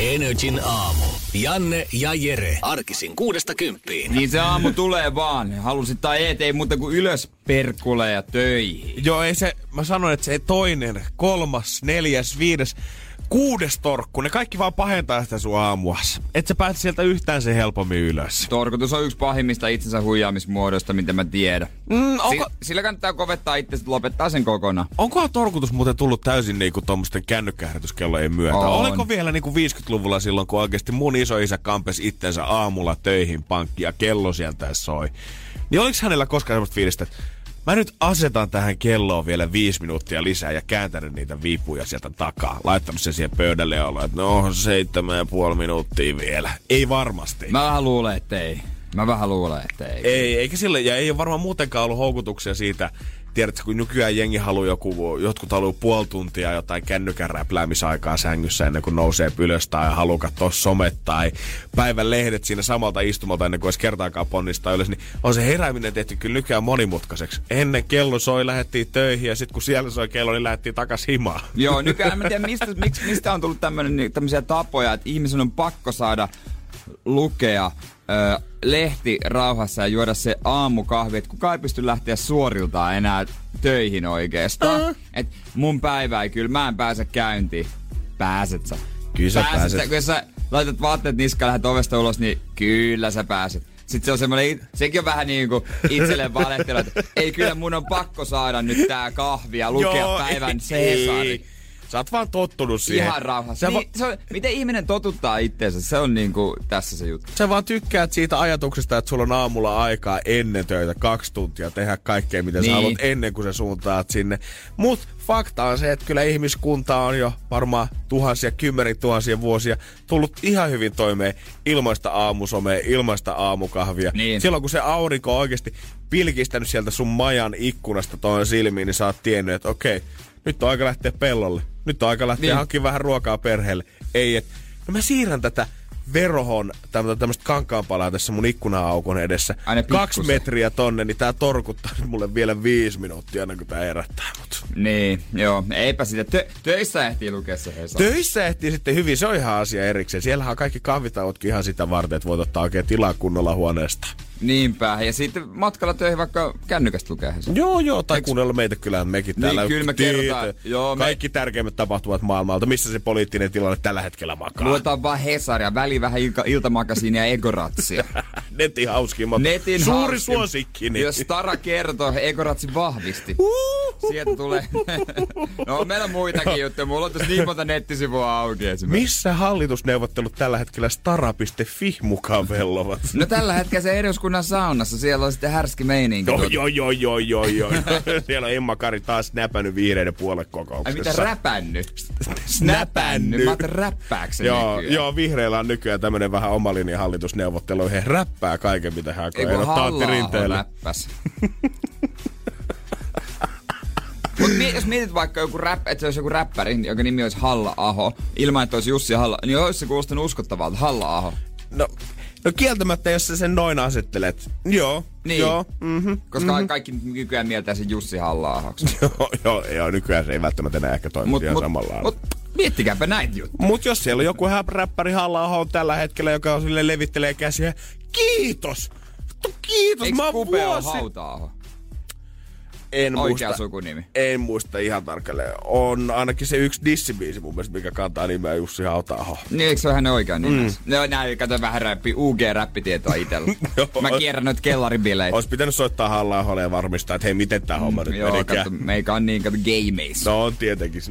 Energin aamu. Janne ja Jere. Arkisin kuudesta kymppiin. Niin se aamu tulee vaan. Halusit tai et, ei muuta kuin ylös perkuleja töihin. Joo, ei se, mä sanoin, että se toinen, kolmas, neljäs, viides, kuudes torkku, ne kaikki vaan pahentaa sitä sun aamua. Et sä pääse sieltä yhtään se helpommin ylös. Torkutus on yksi pahimmista itsensä huijaamismuodoista, mitä mä tiedän. Mm, onko, Si- sillä kannattaa kovettaa itse, että lopettaa sen kokonaan. onkohan torkutus muuten tullut täysin niinku tommosten kännykkäherätyskellojen myötä? On. Oliko vielä niinku 50-luvulla silloin, kun oikeasti mun isoisä kampes itsensä aamulla töihin pankki ja kello sieltä soi? Niin oliks hänellä koskaan semmoista fiilistä, että mä nyt asetan tähän kelloon vielä viisi minuuttia lisää ja kääntänyt niitä viipuja sieltä takaa. Laittanut sen siihen pöydälle ja ollut, että no seitsemän ja puoli minuuttia vielä. Ei varmasti. Mä luulen, että ei. Mä vähän luulen, että ei. Ei, eikä sille, ja ei ole varmaan muutenkaan ollut houkutuksia siitä, tiedätkö, kun nykyään jengi haluaa joku, jotkut haluaa puoli tuntia jotain kännykän räpläämisaikaa sängyssä ennen kuin nousee ylös tai haluaa katsoa somet tai päivän lehdet siinä samalta istumalta ennen kuin olisi kertaakaan ponnistaa ylös, niin on se herääminen tehty kyllä nykyään monimutkaiseksi. Ennen kello soi, lähdettiin töihin ja sitten kun siellä soi kello, niin lähdettiin takas himaan. Joo, nykyään mä en tiedä, mistä, miksi, mistä on tullut tämmönen, tämmöisiä tapoja, että ihmisen on pakko saada lukea ö, lehti rauhassa ja juoda se aamukahvi, että kukaan ei pysty lähteä suoriltaan enää töihin oikeastaan. Uh. Et mun päivä ei kyllä, mä en pääse käyntiin. Pääset sä? Kyllä sä pääset. pääset. Sä, kun sä laitat vaatteet niskaan lähdet ovesta ulos, niin kyllä sä pääset. Sitten se on semmoinen, sekin on vähän niin kuin itselleen valehtelu, että ei kyllä mun on pakko saada nyt tää kahvi ja lukea Joo, päivän ei, Cesari. Sä oot vaan tottunut siihen. Ihan rauhassa. Niin, va- se on, miten ihminen totuttaa itteensä, se on niinku tässä se juttu. sä vaan tykkäät siitä ajatuksesta, että sulla on aamulla aikaa ennen töitä kaksi tuntia tehdä kaikkea, mitä niin. Sä haluat ennen kuin sä suuntaat sinne. Mut fakta on se, että kyllä ihmiskunta on jo varmaan tuhansia, kymmenen tuhansia vuosia tullut ihan hyvin toimeen ilmaista aamusomea, ilmaista aamukahvia. Niin. Silloin kun se aurinko on oikeasti pilkistänyt sieltä sun majan ikkunasta toinen silmiin, niin sä oot tiennyt, että okei, nyt on aika lähteä pellolle. Nyt on aika lähteä niin. Hankkimaan vähän ruokaa perheelle. Ei, et, no mä siirrän tätä verohon tämmöistä kankaanpalaa tässä mun ikkuna-aukon edessä. Aina Kaksi metriä tonne, niin tää torkuttaa nyt mulle vielä viisi minuuttia ennen kuin tää herättää mut. Niin, joo. Eipä sitä. Tö- töissä ehtii lukea se Hesari. Töissä ehtii sitten hyvin, se on ihan asia erikseen. Siellähän on kaikki kahvitauotkin ihan sitä varten, että voit ottaa oikein tilaa kunnolla huoneesta. Niinpä. Ja sitten matkalla töihin vaikka kännykästä Hesari. Joo, joo, tai Eiks- kuunnella meitä kyllähän mekin Niin, täällä. kyllä me kerrotaan. Joo, me- Kaikki tärkeimmät tapahtumat maailmalta. Missä se poliittinen tilanne tällä hetkellä makaa? Luetaan vaan Hesaria, väli vähän ilka- iltamakasiinia ja Egoratsia. Netin hauskimmat. Netin Suuri hauskin. suosikkini. Jos Tara kertoo, Egoratsi vahvisti. Sieltä tulee. no meillä on muitakin juttuja. Mulla on tässä niin monta nettisivua auki esimerkiksi. Missä hallitusneuvottelut tällä hetkellä stara.fi mukaan vellovat? No tällä hetkellä se eduskunnan saunassa, siellä on sitten härski meininki. Joo, joo, joo, joo, joo, joo. Siellä on Emma Kari taas näpännyt vihreiden Ai puolekokouksessa. mitä räpännyt? Snäpännyt. Mä räppääkseni Joo, nykyään. joo, vihreillä on nykyään tämmönen vähän oma linja hallitusneuvotteluihin. He räppää kaiken, mitä hän Ei aikoo kun ehdottaa Antti halla. Mut mi- jos mietit vaikka joku rap, että se olisi joku räppäri, jonka nimi olisi Halla-aho, ilman että olisi Jussi Halla, niin olisi se kuulostanut uskottavalta, Halla-aho. No, no kieltämättä, jos sä sen noin asettelet. Joo, Niin. joo. Mm-hmm. Koska mm-hmm. kaikki nykyään mieltää sen Jussi Halla-ahoksi. joo, joo, joo, nykyään se ei välttämättä enää ehkä toimi Mut, ihan mut, samalla mut miettikääpä näitä juttuja. Mut jos siellä on joku räppäri halla tällä hetkellä, joka on sille levittelee käsiä, kiitos! Kiitos! Eikö mä oon vuosi... hauta-aho? En Oikea muista, sukunimi. en muista ihan tarkalleen. On ainakin se yksi dissibiisi mun mielestä, mikä kantaa nimeä Jussi hauta Niin, eikö se ole hänen oikea nimensä? Mm. No näin, kato vähän räppi, UG-räppitietoa itellä. Joo. Mä kierrän noita kellaribileitä. Olisi pitänyt soittaa halla ja varmistaa, että hei, miten tää homma nyt Joo, menikään. kato, meikä on niin, kato, gameissa. No on tietenkin.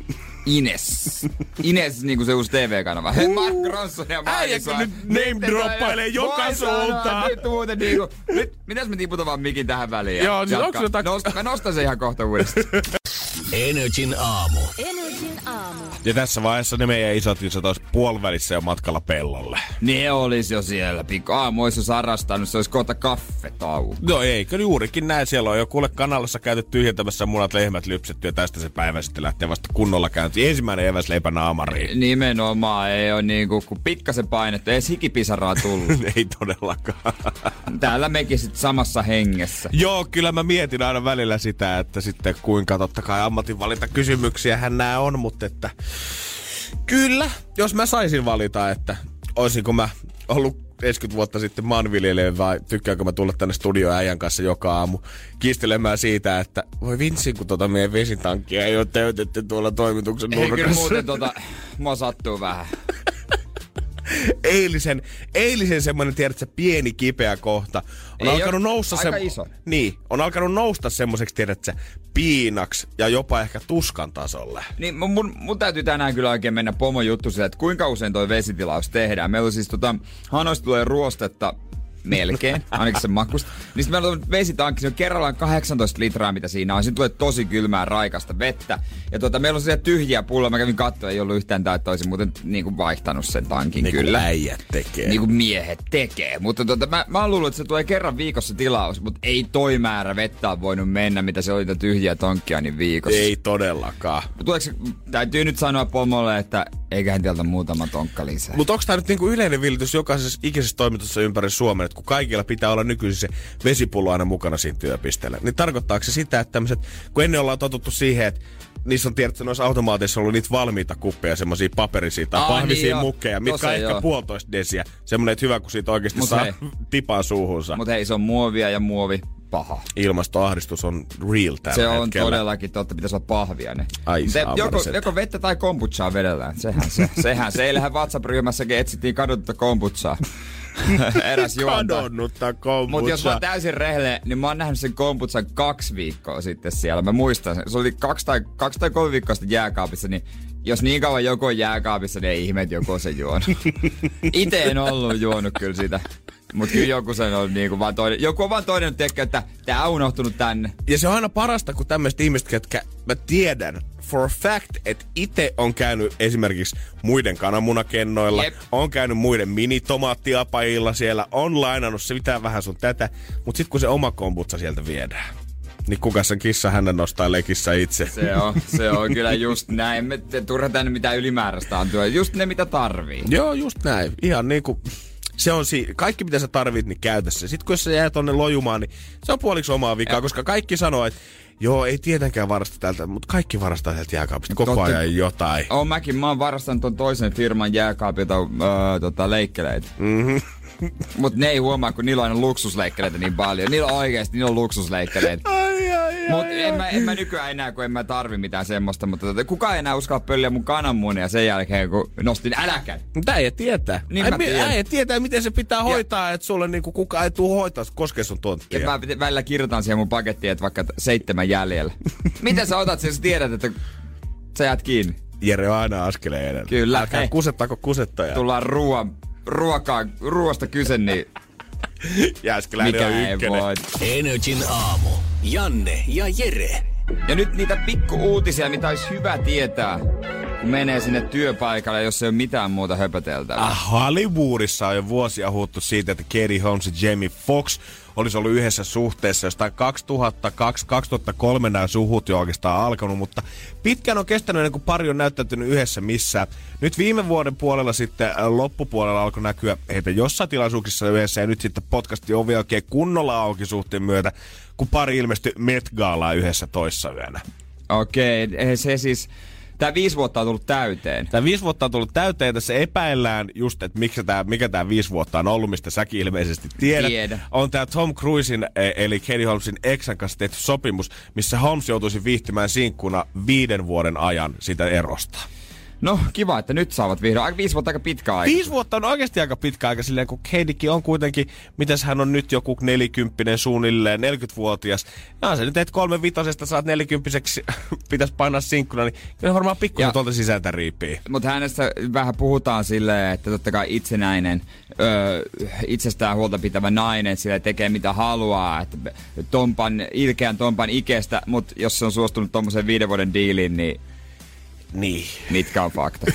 Ines. Ines, niinku se uusi TV-kanava. Hei, Mark Ronson ja Miley nyt name droppailee joka suuntaan? Nyt muuten niinku, nyt, mitäs me tiputaan vaan mikin tähän väliin? Joo, siis onks jotain- Nost, mä nostan sen ihan kohta uudestaan. Energin aamu. Energin aamu. Ja tässä vaiheessa ne meidän isot isot olisi puolivälissä jo matkalla pellolle. Ne olisi jo siellä. Pikku aamu olisi sarastanut, se olisi kohta kaffetauko. No eikö juurikin näin. Siellä on jo kuule kanalassa käyty tyhjentämässä munat lehmät lypsetty ja tästä se päivä sitten lähtee vasta kunnolla käyntiin. Ensimmäinen eväsleipä naamariin. Nimenomaan ei ole niinku, kun pikkasen painettu, ei hikipisaraa tullut. Ei todellakaan. Täällä mekin sit samassa hengessä. Joo, kyllä mä mietin aina välillä sitä, että sitten kuinka totta kai hän nää on, mutta että kyllä, jos mä saisin valita, että olisinko mä ollut 70 vuotta sitten maanviljelijä vai tykkäänkö mä tulla tänne studioon äijän kanssa joka aamu kiistelemään siitä, että voi vitsi, kun tota meidän vesitankkia ei ole täytetty tuolla toimituksen Ei kyllä nurkassa. muuten tota, mua sattuu vähän. Eilisen, eilisen semmoinen, tiedätkö, pieni kipeä kohta. On Ei alkanut oo- nousta aika iso. Niin, on alkanut nousta semmoiseksi, tiedätkö, piinaksi ja jopa ehkä tuskan tasolle. Niin mun, mun, mun täytyy tänään kyllä oikein mennä pomo juttu sille, että kuinka usein toi vesitilaus tehdään. Meillä on siis tota, Hanoista tulee ruostetta melkein, ainakin se makusta. Niin sitten meillä on vesitankki, se on kerrallaan 18 litraa, mitä siinä on. Siinä tulee tosi kylmää, raikasta vettä. Ja tota, meillä on siellä tyhjiä pulloja, mä kävin katsoa, ei ollut yhtään täyttä, olisin muuten niin kuin vaihtanut sen tankin Niin kuin kyllä. äijät tekee. Niin kuin miehet tekee. Mutta tota, mä, mä oon luullut, että se tulee kerran viikossa tilaus, mutta ei toi määrä vettä ole voinut mennä, mitä se oli tyhjiä tonkkia niin viikossa. Ei todellakaan. Tuleeko, täytyy nyt sanoa pomolle, että eiköhän tieltä muutama tonkka lisää. Mutta onko tämä nyt niinku yleinen villitys jokaisessa ikisessä toimituksessa ympäri Suomen, että kun kaikilla pitää olla nykyisin se vesipullo aina mukana siinä työpisteellä, niin tarkoittaako se sitä, että tämmöiset, kun ennen ollaan totuttu siihen, että niissä on tiedätkö, noissa automaateissa ollut niitä valmiita kuppeja, semmoisia paperisia tai Aa, pahvisia niin joo. mukkeja, mitkä on ehkä joo. puolitoista desiä. Semmoinen, että hyvä, kun siitä oikeasti Mut saa hei. tipaa suuhunsa. Mutta hei, se on muovia ja muovi paha. Ilmastoahdistus on real tällä se on hetkellä. todellakin totta, pitäisi olla pahvia ne. Ai ei- joko, joko vettä tai kombuchaa vedellään. Sehän se. Sehän se. Eilähän WhatsApp-ryhmässäkin etsittiin kadonnutta kombuchaa. Eräs juonta. Kadonnutta kombutsa. Mutta jos mä oon täysin rehellinen, niin mä oon nähnyt sen komputsan kaksi viikkoa sitten siellä. Mä muistan sen. Se oli kaksi tai, kaksi tai kolme viikkoa sitten jääkaapissa, niin jos niin kauan joku on jääkaapissa, niin ei ihme, että joku on sen juonut. Itse en ollut juonut kyllä sitä. Mutta kyllä joku sen on niinku vaan toinen. Joku on vaan toinen tekee, että tää on unohtunut tänne. Ja se on aina parasta, kun tämmöiset ihmiset, ketkä mä tiedän for a fact, että itse on käynyt esimerkiksi muiden kananmunakennoilla, Jep. on käynyt muiden minitomaattiapajilla siellä, on lainannut se mitään vähän sun tätä, mutta sitten kun se oma kombutsa sieltä viedään, niin kuka sen kissa hänen nostaa lekissä itse? Se on, se on kyllä just näin. Me turha tänne mitään ylimääräistä antua. Just ne, mitä tarvii. Joo, just näin. Ihan niin kuin, se on si- kaikki mitä sä tarvit, niin käytä se. Sitten kun se jää tonne lojumaan, niin se on puoliksi omaa vikaa, Ja- koska kaikki sanoo, että joo, ei tietenkään varasta tältä, mutta kaikki varastaa sieltä jääkaapista koko Totta- ajan jotain. Oon mäkin, mä oon varastanut ton toisen firman jääkaapilta öö, tota, leikkeleitä. Mm-hmm. Mut ne ei huomaa, kun niillä on aina luksusleikkeleitä niin paljon. Niillä on oikeesti, niillä on luksusleikkeleitä. Ai, ai, Mut en mä, en mä nykyään enää, kun en mä tarvi mitään semmoista. Mutta tota, kukaan ei enää uskalla pölliä mun kananmunia sen jälkeen, kun nostin äläkän. Mutta äijä tietää. Niin Ai, mä tiedän. äijä tietää, miten se pitää hoitaa, että sulle niinku kukaan ei tuu hoitaa koskee sun tonttia. Ja mä välillä kirjoitan siihen mun pakettiin, että vaikka seitsemän jäljellä. Miten sä otat sen, jos tiedät, että sä jäät kiinni? Jere on aina askeleen edellä. Kyllä, Älkää hei. kusettako kusettajaa. Tullaan ruoan, ruokaa, ruoasta kyse, niin Jääskeläinen on mikä ei ykkönen. voi. Energin aamu. Janne ja Jere. Ja nyt niitä pikku-uutisia, mitä olisi hyvä tietää, kun menee sinne työpaikalle, jos ei ole mitään muuta höpöteltävää. Ah, Hollywoodissa on jo vuosia huuttu siitä, että Katie Holmes ja Jamie Fox olisi ollut yhdessä suhteessa. Jostain 2002-2003 nämä suhut jo oikeastaan alkanut, mutta pitkään on kestänyt ennen kuin pari on näyttäytynyt yhdessä missään. Nyt viime vuoden puolella sitten äh, loppupuolella alkoi näkyä heitä jossain tilaisuuksissa yhdessä ja nyt sitten podcasti ovi oikein kunnolla auki suhteen myötä, kun pari ilmestyi Met Galaan yhdessä toissa yönä. Okei, okay, se siis... Tää viisi vuotta on tullut täyteen. Tämä viisi vuotta on tullut täyteen. Tässä epäillään just, että miksi tää, mikä tämä viisi vuotta on ollut, mistä säkin ilmeisesti tiedät. Tiedän. On tämä Tom Cruisin, e- eli Katie Holmesin eksän kanssa tehty sopimus, missä Holmes joutuisi viihtymään sinkkuna viiden vuoden ajan sitä erosta. No kiva, että nyt saavat vihdoin. Aika viisi vuotta aika pitkä aika. Viisi vuotta on oikeasti aika pitkä aika silleen, kun Heidikin on kuitenkin, mitäs hän on nyt joku nelikymppinen suunnilleen, 40-vuotias. Ja se nyt teet kolme vitosesta, saat nelikymppiseksi, pitäisi painaa sinkkuna, niin kyllä varmaan pikkusen tuolta sisältä riipii. Mutta hänestä vähän puhutaan silleen, että totta kai itsenäinen, öö, itsestään huolta pitävä nainen, sille tekee mitä haluaa, että tompan, ilkeän tompan ikestä, mutta jos se on suostunut tuommoisen viiden vuoden diiliin, niin niin. Mitkä on fakta.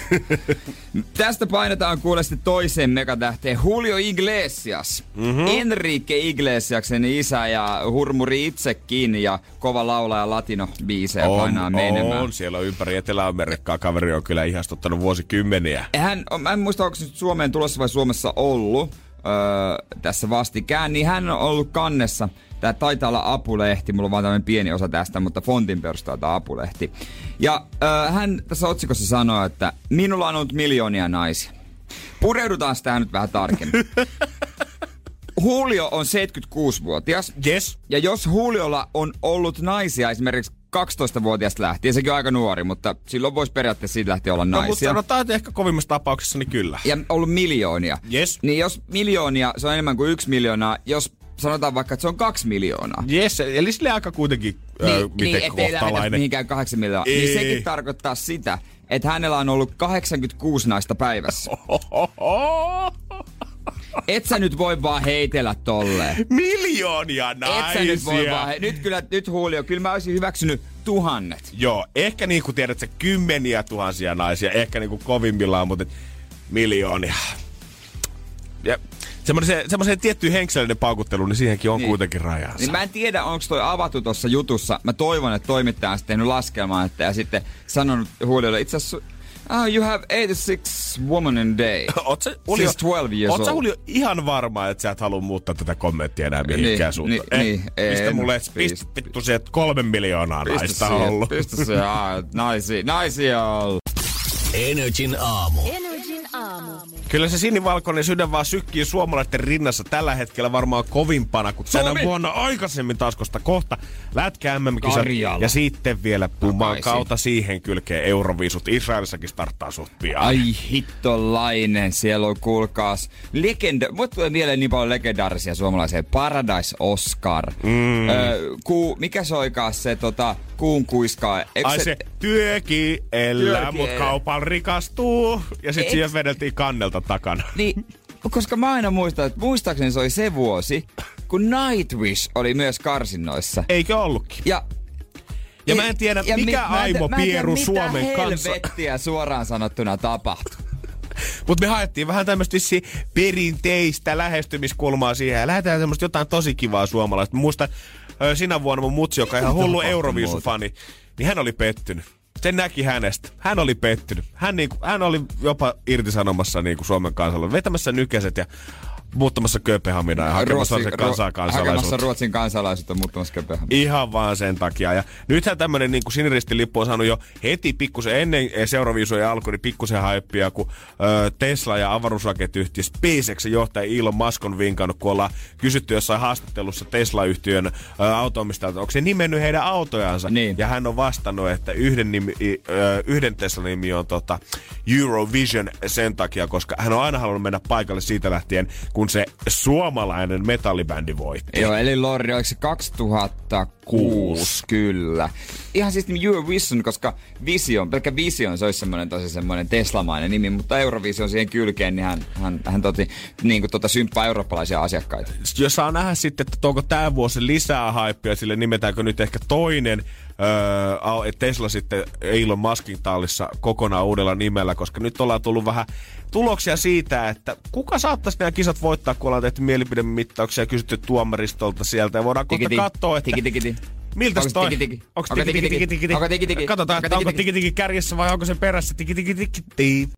Tästä painetaan kuule sitten toiseen megatähteen Julio Iglesias. Mm-hmm. Enrique Iglesiaksen isä ja hurmuri itsekin ja kova laulaja latino biisejä on, painaa menemään. On, siellä on ympäri Etelä-Amerikkaa. Kaveri on kyllä ihastuttanut vuosikymmeniä. Hän, mä en muista, onko se nyt Suomeen tulossa vai Suomessa ollut öö, tässä vastikään, niin hän on ollut kannessa. Tämä taitaa olla apulehti, mulla on vaan tämmöinen pieni osa tästä, mutta fontin perusteella apulehti. Ja öö, hän tässä otsikossa sanoo, että minulla on ollut miljoonia naisia. Pureudutaan sitä nyt vähän tarkemmin. Julio on 76-vuotias. Yes. Ja jos Juliolla on ollut naisia esimerkiksi 12-vuotiaasta lähtien, sekin on aika nuori, mutta silloin voisi periaatteessa siitä lähtien olla naisia. No, mutta sanotaan, että ehkä kovimmassa tapauksessa niin kyllä. Ja ollut miljoonia. Yes. Niin jos miljoonia, se on enemmän kuin yksi miljoonaa. Jos sanotaan vaikka, että se on kaksi miljoonaa. Yes, eli sille aika kuitenkin niin, äh, niin ettei lähdetä mihinkään kahdeksan miljoonaa. Niin Ei. Niin sekin tarkoittaa sitä, että hänellä on ollut 86 naista päivässä. Et sä nyt voi vaan heitellä tolleen. Miljoonia naisia. Et sä nyt voi vaan he... Nyt kyllä, nyt Julio, kyllä mä olisin hyväksynyt tuhannet. Joo, ehkä niinku tiedät sä kymmeniä tuhansia naisia, ehkä niinku kovimmillaan, mutta miljoonia. Ja semmoisen, semmoisen tiettyyn henkselöiden paukutteluun, niin siihenkin on niin. kuitenkin rajansa. Niin mä en tiedä, onko toi avattu tuossa jutussa. Mä toivon, että toimittaja on tehnyt laskelmaa, että ja sitten sanonut Juliolle, itse asiassa Oh, you have 86 woman in day. Oot sä, Ulio, siis 12 years oot sä Ulio ihan varma, että sä et halua muuttaa tätä kommenttia enää mihinkään niin, suuntaan? Niin, eh, niin, mistä mulle pist, vittu se, että kolme miljoonaa pistä naista on ollut. Pistä se, naisia, naisia on ollut. Energin aamu. Energin aamu. Kyllä se sinivalkoinen sydän vaan sykkii suomalaisten rinnassa tällä hetkellä varmaan kovimpana kuin tänä vuonna aikaisemmin taskosta kohta lätkä mm Ja sitten vielä pumaan kautta siihen kylkeen Euroviisut. Israelissakin starttaa suht pian. Ai hittolainen, siellä on kuulkaas legenda. Mut tulee mieleen niin paljon legendaarisia suomalaisia. Paradise Oscar. Mm. Öö, ku, mikä soikaa se tota, kuun kuiskaa? Ai se, se työki elää, mut kaupan rikastuu. Ja sit Eks... siihen vedeltiin kannelta takana. Niin, koska mä aina muistan, että muistaakseni se oli se vuosi, kun Nightwish oli myös karsinnoissa. Eikö ollutkin? Ja ja mä en tiedä, ja mikä mi- aimo mä en, pieru mä en tiedä, Suomen mitä kanssa. helvettiä suoraan sanottuna tapahtui. Mutta me haettiin vähän tämmöistä perinteistä lähestymiskulmaa siihen ja lähdetään semmoista jotain tosi kivaa suomalaista. Muistan sinä vuonna mun mutsi, joka on ihan hullu Euroviisufani, niin hän oli pettynyt. Se näki hänestä. Hän oli pettynyt. Hän, niinku, hän oli jopa irtisanomassa niinku Suomen kansalle, vetämässä nykäiset ja muuttamassa Kööpenhaminaa ja hakemassa Ruotsi, kansaa kansalaisuutta. Hakemassa Ruotsin kansalaisuutta muuttamassa Kööpenhaminaa. Ihan vaan sen takia. Ja nythän tämmönen niin siniristilippu on saanut jo heti pikkusen ennen seuraviisuja alkoi, niin pikkusen haippia, kun ö, Tesla ja avaruusrakettiyhtiö SpaceX johtaja Elon Musk on vinkannut, kun ollaan kysytty jossain haastattelussa Tesla-yhtiön autoomista, että onko se nimennyt heidän autojansa. Niin. Ja hän on vastannut, että yhden, nimi, ö, yhden Tesla-nimi on tota Eurovision sen takia, koska hän on aina halunnut mennä paikalle siitä lähtien, kun kun se suomalainen metallibändi voitti. Joo, eli Lordi, oliko se 2006? Kyllä. Ihan siis Eurovision, koska Vision, pelkkä Vision, se olisi semmoinen tosi semmoinen Teslamainen nimi, mutta Eurovision siihen kylkeen, niin hän, hän, hän toti, niin kuin tota, symppaa eurooppalaisia asiakkaita. Jos saa nähdä sitten, että onko tämä vuosi lisää haippia, sille nimetäänkö nyt ehkä toinen öö, Tesla sitten Elon Muskin tallissa kokonaan uudella nimellä, koska nyt ollaan tullut vähän tuloksia siitä, että kuka saattaisi nämä kisat voittaa, kun ollaan tehty mielipidemittauksia ja kysytty tuomaristolta sieltä. Ja voidaan kohta katsoa, että... Miltä se toi? Onko tiki tiki tiki tiki tiki? tiki tiki? Katsotaan, että onko tiki tiki kärjessä vai onko se perässä tiki tiki tiki tiki.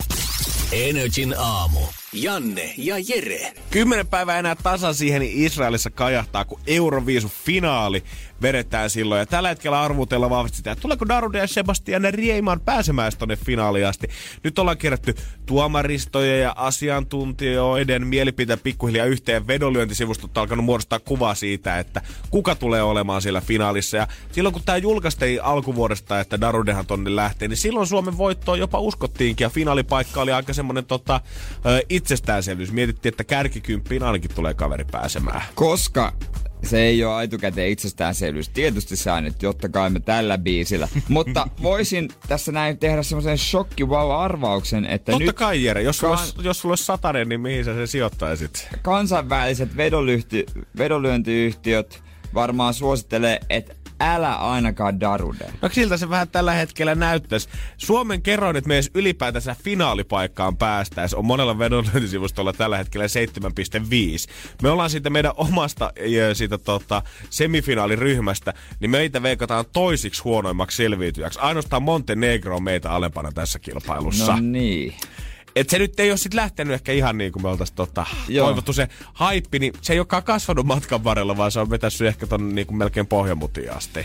Energin aamu. Janne ja Jere. Kymmenen päivää enää tasan siihen, niin Israelissa kajahtaa, kun Euroviisu finaali vedetään silloin. Ja tällä hetkellä arvutellaan vahvasti sitä, että tuleeko Darude ja Sebastian Rieman pääsemään tonne finaaliin asti. Nyt ollaan kerätty tuomaristoja ja asiantuntijoiden mielipiteitä pikkuhiljaa yhteen. Vedonlyöntisivustot on alkanut muodostaa kuvaa siitä, että kuka tulee olemaan siellä finaalissa. Ja silloin kun tämä julkaistiin alkuvuodesta, että Darudehan tonne lähtee, niin silloin Suomen voittoon jopa uskottiinkin. Ja finaalipaikka oli aika semmoinen tota, itsestäänselvyys. Mietittiin, että kärkikymppiin ainakin tulee kaveri pääsemään. Koska se ei ole etukäteen itsestäänselvyys. Tietysti sä nyt, jotta kai me tällä biisillä. Mutta voisin tässä näin tehdä semmoisen shokki wow arvauksen, että Totta nyt kai Jere, jos, kan- olisi, jos sulla olisi satanen, niin mihin sä sen sijoittaisit? kansainväliset vedonlyhty, vedonlyöntiyhtiöt varmaan suosittelee, että älä ainakaan darude. No siltä se vähän tällä hetkellä näyttäisi. Suomen kerroin, että me edes ylipäätänsä finaalipaikkaan päästäis on monella vedonlyöntisivustolla tällä hetkellä 7,5. Me ollaan siitä meidän omasta ja siitä tota, semifinaaliryhmästä, niin meitä veikataan toisiksi huonoimmaksi selviytyjäksi. Ainoastaan Montenegro on meitä alempana tässä kilpailussa. No niin. Et se nyt ei ole sit lähtenyt ehkä ihan niin kuin me oltais tota, Joo. toivottu se haippi, niin se ei olekaan kasvanut matkan varrella, vaan se on vetässyt ehkä ton niin kuin melkein pohjamutiin asti.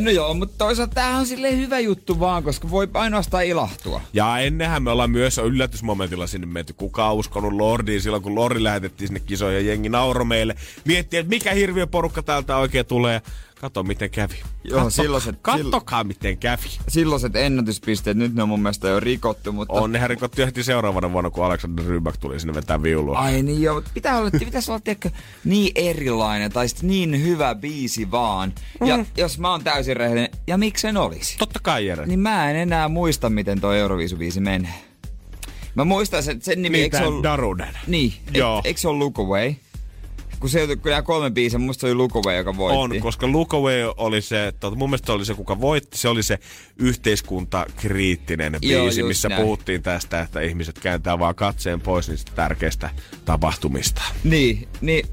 No joo, mutta toisaalta tämähän on silleen hyvä juttu vaan, koska voi ainoastaan ilahtua. Ja ennenhän me ollaan myös yllätysmomentilla sinne menty. Kuka on uskonut Lordiin silloin, kun Lordi lähetettiin sinne kisoihin ja jengi nauro meille. Miettii, että mikä hirviö porukka täältä oikein tulee. Kato, miten kävi. Joo, Katso- silloiset- Kattokaa, miten kävi. Silloiset ennätyspisteet, nyt ne on mun mielestä jo rikottu, mutta... On nehän rikottu heti seuraavana vuonna, kun Alexander Rybak tuli sinne vetää viulua. Ai niin joo, mutta pitää olla, pitäisi olla tiedätkö, niin erilainen tai sitten niin hyvä biisi vaan. Ja Mm. jos mä oon täysin rehellinen, ja miksen olisi? Totta kai, Jere. Niin mä en enää muista, miten toi Euroviisubiisi menee. Mä muistan sen, sen nimi, Niin, eikö se ollut... Daruden. Niin, Joo. et, eikö se ole Look Away? Kun se nämä kolme biisiä, musta se oli Look Away, joka voitti. On, koska Look Away oli se, tota, mun mielestä oli se, kuka voitti, se oli se yhteiskuntakriittinen Joo, biisi, just missä näin. puhuttiin tästä, että ihmiset kääntää vaan katseen pois niistä tärkeistä tapahtumista. Niin, niin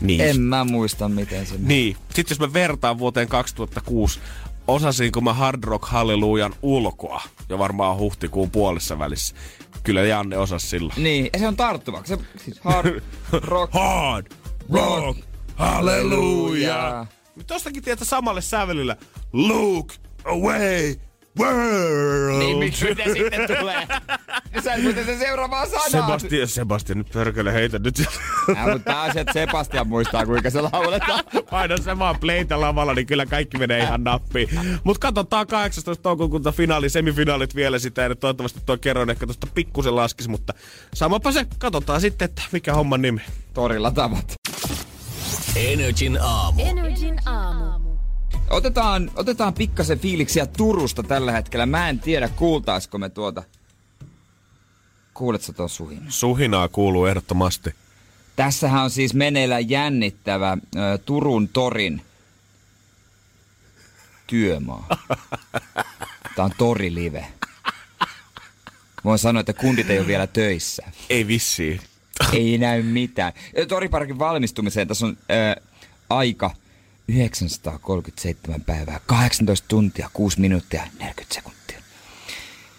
Niin. en mä muista, miten se meni. Niin. Sitten jos mä vertaan vuoteen 2006, osasinko mä Hard Rock Hallelujan ulkoa jo varmaan huhtikuun puolessa välissä. Kyllä Janne osasi silloin. Niin, ja se on tarttuva. Se, siis hard rock. Hard Rock Halleluja. Niin, Tostakin tietää samalle sävelyllä. Look away world. Niin, miksi mitä sitten tulee? Sä et muista sen seuraavaa sanaa. Sebastian, Sebastian, nyt perkele heitä nyt. Ja, mutta pääasia, että Sebastian muistaa, kuinka se lauletaan. Paina se vaan playtä lavalla, niin kyllä kaikki menee ihan nappiin. Mutta katsotaan 18. toukokuuta finaali, semifinaalit vielä sitä. Ja toivottavasti tuo kerroin ehkä tuosta pikkusen laskisi, mutta samapa se. Katsotaan sitten, että mikä homman nimi. Torilla tavat. Energin aamu. Energin aamu. Otetaan, otetaan pikkasen fiiliksiä Turusta tällä hetkellä. Mä en tiedä, kuultaisko me tuota... Kuuletko tuon suhin? Suhinaa kuuluu ehdottomasti. Tässähän on siis meneillään jännittävä ö, Turun torin työmaa. Tää on torilive. Voin sanoa, että kundit ei ole vielä töissä. Ei vissiin. Ei näy mitään. Toriparkin valmistumiseen tässä on ö, aika 937 päivää, 18 tuntia, 6 minuuttia, 40 sekuntia.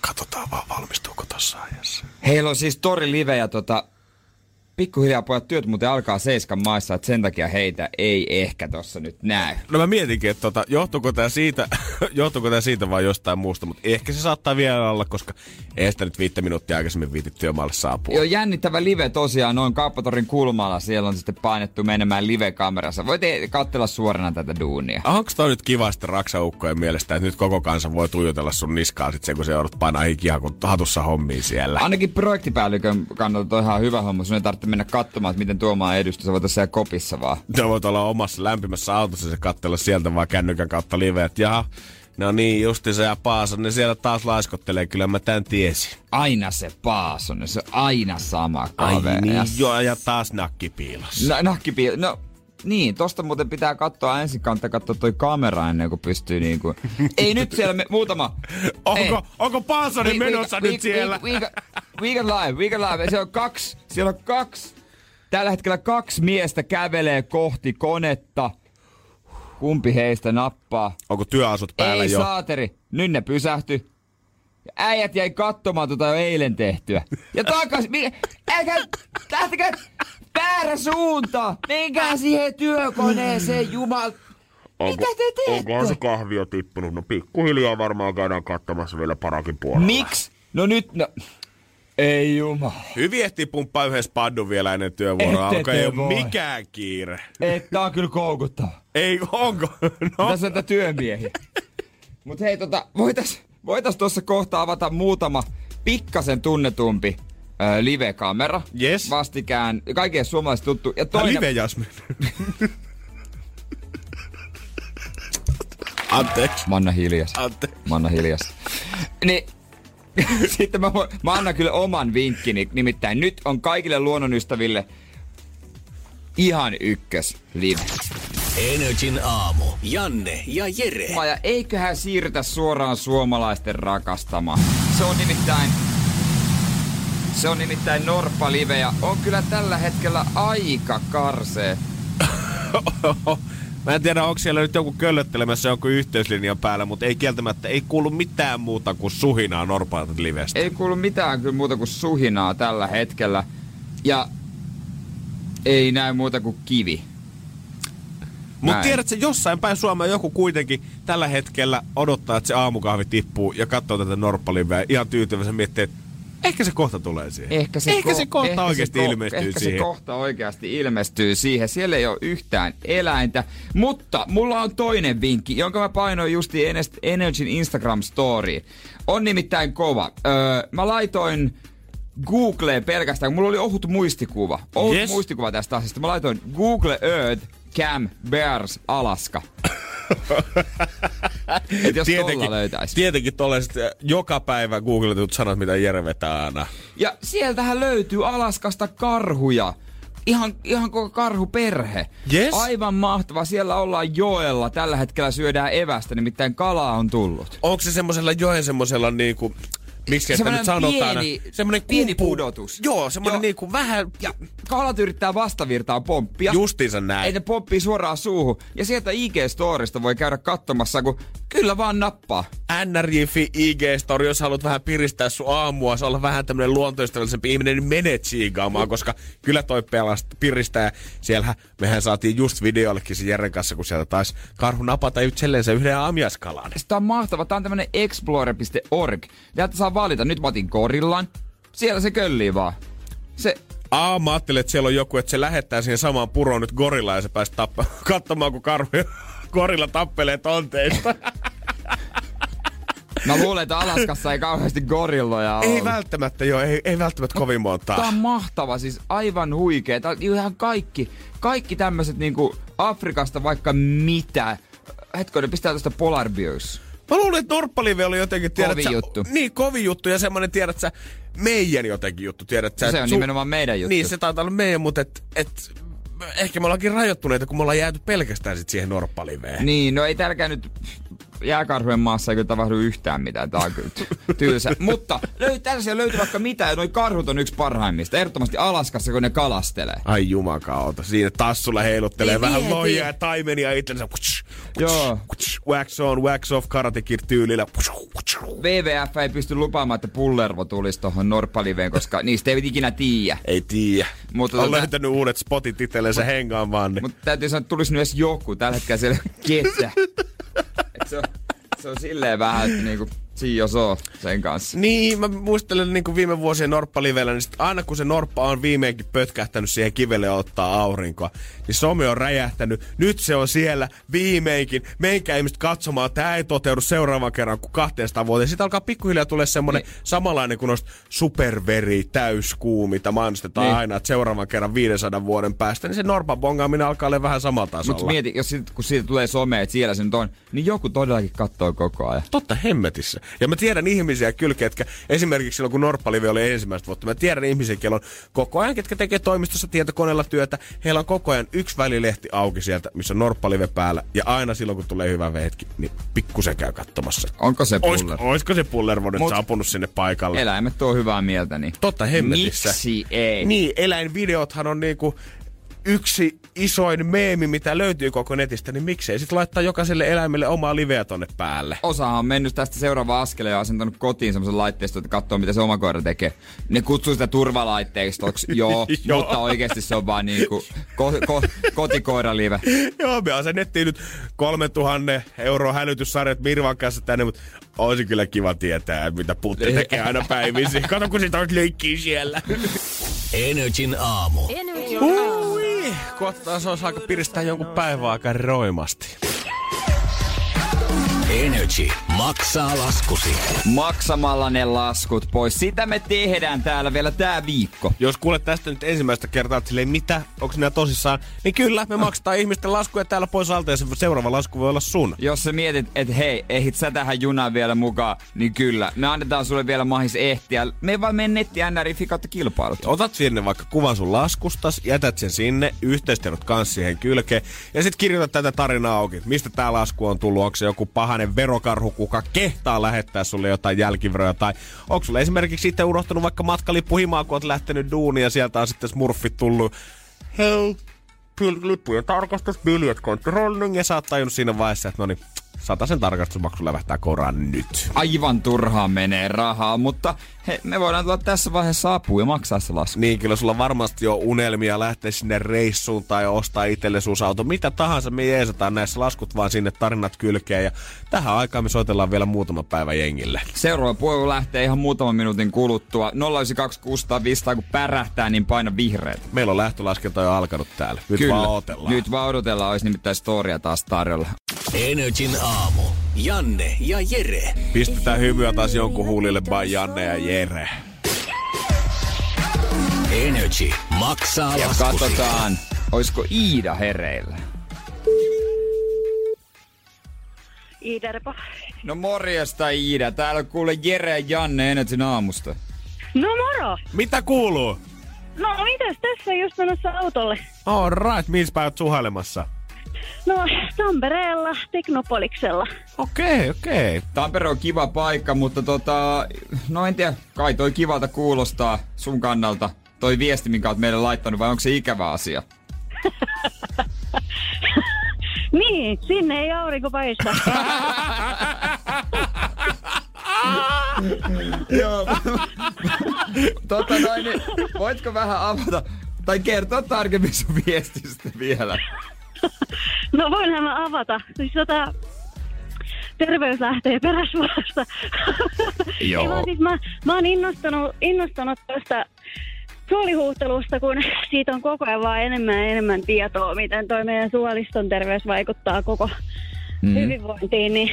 Katsotaan vaan, valmistuuko tossa ajassa. Heillä on siis Tori Live ja tota, pikkuhiljaa pojat työt muuten alkaa seiskan maissa, että sen takia heitä ei ehkä tossa nyt näy. No mä mietinkin, että tota, johtuuko tää siitä, johtuuko tää siitä vai jostain muusta, mutta ehkä se saattaa vielä olla, koska ei sitä nyt viittä minuuttia aikaisemmin viitit työmaalle saapua. Joo, jännittävä live tosiaan, noin kauppatorin kulmalla. Siellä on sitten painettu menemään live-kamerassa. Voit katsella suorana tätä duunia. Onko toi nyt kiva sitten raksaukkojen mielestä, että nyt koko kansa voi tuijotella sun niskaa sit sen, kun se joudut painaa hikiä kun hatussa hommiin siellä? Ainakin projektipäällikön kannalta on ihan hyvä homma. Sun ei tarvitse mennä katsomaan, että miten tuomaan edustus. Sä voit olla siellä kopissa vaan. Ne voit olla omassa lämpimässä autossa ja katsella sieltä vaan kännykän kautta live, että jaha, no niin, justi se ja Paasa, ne siellä taas laiskottelee, kyllä mä tän tiesin. Aina se Paasonen, se on aina sama Ai kaveri. niin, Ja joo, ja taas nakki piilossa. No, nahkipi... No, niin, tosta muuten pitää katsoa ensin kantaa katsoa toi kamera ennen kuin pystyy niinku... Ei nyt siellä me, muutama... Onko, Ei. onko Paasonen We- we- menossa we- nyt siellä? We, we, we, can live, we live. Siellä on kaksi, siellä on kaksi, tällä hetkellä kaksi miestä kävelee kohti konetta. Kumpi heistä nappaa? Onko työasut päällä Ei jo? saateri, nyt ne pysähty. Äijät jäi katsomaan tota jo eilen tehtyä. Ja takas, mi- älkää, lähtekää, Väärä suunta! Menkää siihen työkoneeseen, jumal... Mitä te teette? Onkohan se kahvi jo tippunut? No pikkuhiljaa varmaan käydään katsomassa vielä parakin puolella. Miksi? No nyt, no... Ei jumala. Hyvin ehtii pumppaa yhden spaddun vielä ennen työvuoroa Ette alkaa. Ei ole mikään kiire. Ei, tää on kyllä koukuttava. Ei, onko? No. Tässä on tätä työmiehiä. Mut hei, tota, voitais, voitais tuossa kohta avata muutama pikkasen tunnetumpi live-kamera. Yes. Vastikään, kaikille suomalaiset tuttu. Ja toinen, Live Jasmin. Anteeksi. Manna hiljas. Anteeksi. Manna hiljas. Niin, sitten mä, mä annan kyllä oman vinkkini. Nimittäin nyt on kaikille luonnonystäville ihan ykkös live. Energin aamu. Janne ja Jere. Ja eiköhän siirrytä suoraan suomalaisten rakastamaan. Se on nimittäin... Se on nimittäin Norppa Live ja on kyllä tällä hetkellä aika karsee. Mä en tiedä, onko siellä nyt joku köllöttelemässä jonkun yhteyslinjan päällä, mutta ei kieltämättä, ei kuulu mitään muuta kuin suhinaa Norpaalta livestä. Ei kuulu mitään kyllä muuta kuin suhinaa tällä hetkellä. Ja ei näy muuta kuin kivi. Mutta tiedätkö, jossain päin Suomea joku kuitenkin tällä hetkellä odottaa, että se aamukahvi tippuu ja katsoo tätä Norppaliveä ihan tyytyväisen miettii, että ehkä se kohta tulee siihen. Ehkä se, ehkä ko- se kohta ehkä oikeasti se ko- ilmestyy ehkä siihen. se kohta oikeasti ilmestyy siihen. Siellä ei ole yhtään eläintä. Mutta mulla on toinen vinkki, jonka mä painoin justi Energyn Instagram story. On nimittäin kova. Öö, mä laitoin Googleen pelkästään, kun mulla oli ohut muistikuva. Ohut yes. muistikuva tästä asiasta. Mä laitoin Google Earth Cam Bears Alaska. Et jos tolla löytäisi. tietenkin tollaiset äh, joka päivä googletut sanat, mitä Jere vetää aina. Ja sieltähän löytyy Alaskasta karhuja. Ihan, ihan koko karhuperhe. Yes. Aivan mahtava. Siellä ollaan joella. Tällä hetkellä syödään evästä, nimittäin kalaa on tullut. Onko se semmoisella joen semmoisella niinku, miksi että nyt sanotaan, pieni- semmoinen pieni kumpu- pudotus. Joo, semmoinen Joo. niinku vähän, Ja kalat yrittää vastavirtaan pomppia. justiinsa näin. Ei ne pomppii suoraan suuhun. Ja sieltä IG-storista voi käydä katsomassa, kun kyllä vaan nappaa. NRJ.fi IG-story, jos haluat vähän piristää sun aamua, se olla vähän tämmönen luontoystävällisempi ihminen, niin mene tsiigaamaan, koska kyllä toi pelast piristää. Siellähän mehän saatiin just videollekin se Jeren kanssa, kun sieltä taisi karhu napata itsellensä yhden aamiaskalan. Sitä on mahtava. Tää on tämmönen explorer.org. Täältä saa valita. Nyt mä otin korillan. Siellä se köllii vaan. Se, Aa, mä ajattelin, että siellä on joku, että se lähettää siihen samaan puroon nyt gorilla ja se pääsi tappa- katsomaan, kun karhu gorilla tappelee tonteista. Mä luulen, että Alaskassa ei kauheasti gorilloja ole. ei välttämättä joo, ei, ei välttämättä kovin montaa. Tää on mahtava, siis aivan huikea. Tää on ihan kaikki, kaikki tämmöiset niinku Afrikasta vaikka mitä. Hetkonen, pistää tuosta Polar Bears. Mä luulen, että Norppalive oli jotenkin, tiedät Kovin sä, juttu. Niin, kovin juttu ja semmonen, tiedät sä, meidän jotenkin juttu, tiedät sä. No se on nimenomaan meidän juttu. Niin, se taitaa olla meidän, mutta et, et, ehkä me ollaankin rajoittuneita, kun me ollaan jääty pelkästään sit siihen Norppaliveen. Niin, no ei tälläkään nyt jääkarhujen maassa ei kyllä tapahdu yhtään mitään. Tää on tylsä. Mutta löy, tällaisia löytyy vaikka mitä ja noi karhut on yksi parhaimmista. Ehdottomasti Alaskassa, kun ne kalastelee. Ai jumakauta. Siinä tassulla heiluttelee Niin, vähän lojia ja taimenia itsensä. Joo. Wax on, wax off, Karate Kid tyylillä. WWF ei pysty lupaamaan, että pullervo tulisi tuohon Norppaliveen, koska niistä ei ikinä tiedä. Ei tiedä. Mutta on tota- löytänyt uudet spotit itsellensä hengaamaan. Niin. Mutta täytyy sanoa, että tulisi nyt edes joku. Tällä hetkellä siellä ei ketä. Se, on, se on silleen vähän, että niinku, jos on sen kanssa. Niin, mä muistelen niin kuin viime vuosien Norppa-livellä, niin aina kun se Norppa on viimeinkin pötkähtänyt siihen kivelle ottaa aurinkoa, niin some on räjähtänyt. Nyt se on siellä viimeinkin. Menkää ihmiset katsomaan, tämä ei toteudu seuraavan kerran kuin 200 vuoteen. Sitten alkaa pikkuhiljaa tulee semmoinen Niin. samanlainen kuin noista superveri, täyskuu, mitä mainostetaan Niin. aina, että seuraavan kerran 500 vuoden päästä, niin se Norpan bongaaminen alkaa olla vähän samalla tasolla. Mutta mieti, jos sit, kun siitä tulee some, että siellä se nyt on, niin joku todellakin katsoo koko ajan. Totta hemmetissä. Ja mä tiedän ihmisiä kyllä, ketkä esimerkiksi silloin kun Norppalive oli ensimmäistä vuotta, mä tiedän ihmisiä, joilla on koko ajan, ketkä tekee toimistossa tietokoneella työtä, heillä on koko ajan yksi välilehti auki sieltä, missä on Norppalive päällä, ja aina silloin kun tulee hyvä hetki, niin pikkusen käy katsomassa. Onko se Ois, puller? oisko se Pullervo nyt Mut- saapunut sinne paikalle? Eläimet tuo hyvää mieltä, niin Totta hemmetissä. miksi ei? Niin, eläinvideothan on niinku yksi isoin meemi, mitä löytyy koko netistä, niin miksei sitten laittaa jokaiselle eläimelle omaa liveä tonne päälle. Osahan on mennyt tästä seuraava askeleen ja asentanut kotiin semmoisen laitteiston, että katsoo mitä se oma koira tekee. Ne kutsuu sitä turvalaitteistoksi, joo, Joo. mutta oikeasti se on vaan niinku ko- ko- kotikoiralive. Joo, me asennettiin nyt 3000 euroa hälytyssarjat Mirvan kanssa tänne, mutta olisi kyllä kiva tietää, mitä putti tekee aina päivisin. Kato, kun sitä olisi leikkiä siellä. Energin aamu. Ui, kohta olisi aika piristää jonkun aika roimasti. Energy maksaa laskusi. Maksamalla ne laskut pois. Sitä me tehdään täällä vielä tää viikko. Jos kuulet tästä nyt ensimmäistä kertaa, että silleen, mitä, onko nämä tosissaan, niin kyllä, me maksetaan ihmisten laskuja täällä pois alta ja se seuraava lasku voi olla sun. Jos sä mietit, että hei, ehit sä tähän junaan vielä mukaan, niin kyllä. Me annetaan sulle vielä mahis ehtiä. Me vaan mene netti NRI kautta kilpailut. Otat sinne vaikka kuvan sun laskustas, jätät sen sinne, yhteistiedot kanssa siihen kylkeen, ja sitten kirjoitat tätä tarinaa auki. Mistä tää lasku on tullut? Onko se joku pahanen verokarhu, kuka kehtaa lähettää sulle jotain jälkiveroja? Tai onko sulle esimerkiksi sitten unohtanut vaikka matkalippu himaa, kun oot lähtenyt duuniin ja sieltä on sitten smurfit tullut. Hei, lippujen tarkastus, biljet controlling, ja sä oot tajunnut siinä vaiheessa, että no niin, sen tarkastusmaksu lävähtää koraan nyt. Aivan turhaan menee rahaa, mutta he, me voidaan tulla tässä vaiheessa apua ja maksaa se lasku. Niin, kyllä sulla varmasti jo unelmia lähteä sinne reissuun tai ostaa itselle auto. Mitä tahansa me jeesataan näissä laskut vaan sinne tarinat kylkeen. Ja tähän aikaan me soitellaan vielä muutama päivä jengille. Seuraava puhelu lähtee ihan muutaman minuutin kuluttua. 092 kun pärähtää, niin paina vihreät. Meillä on lähtölaskenta jo alkanut täällä. Nyt Kyllä. vaan odotellaan. Nyt vaan odotellaan, olisi nimittäin storia taas tarjolla. Energin aamu. Janne ja Jere. Pistetään hymyä taas jonkun huulille vaan Janne ja Jere. Energy maksaa Ja laskusi. katsotaan, olisiko Iida hereillä. Iiderpa. No morjesta Iida, täällä kuule Jere ja Janne Energyn aamusta. No moro! Mitä kuuluu? No mitäs tässä just menossa autolle? All right, missä päivät suhailemassa? No Tampereella, Teknopoliksella. Okei, okei. Tampere on kiva paikka, mutta tota, no en tiedä, kai toi kivalta kuulostaa sun kannalta toi viesti, minkä oot meille laittanut, vai onko se ikävä asia? Niin, sinne ei aurinko paista. Joo. tota noin, niin voitko vähän avata tai kertoa tarkemmin sun viestistä vielä? No voinhan mä avata. Siis tota, terveys lähtee peräsuolasta. Joo. Ei vaan siis mä, mä oon innostunut, innostunut tuosta suolihuhtelusta, kun siitä on koko ajan vaan enemmän ja enemmän tietoa, miten toi meidän suoliston terveys vaikuttaa koko mm. hyvinvointiin, niin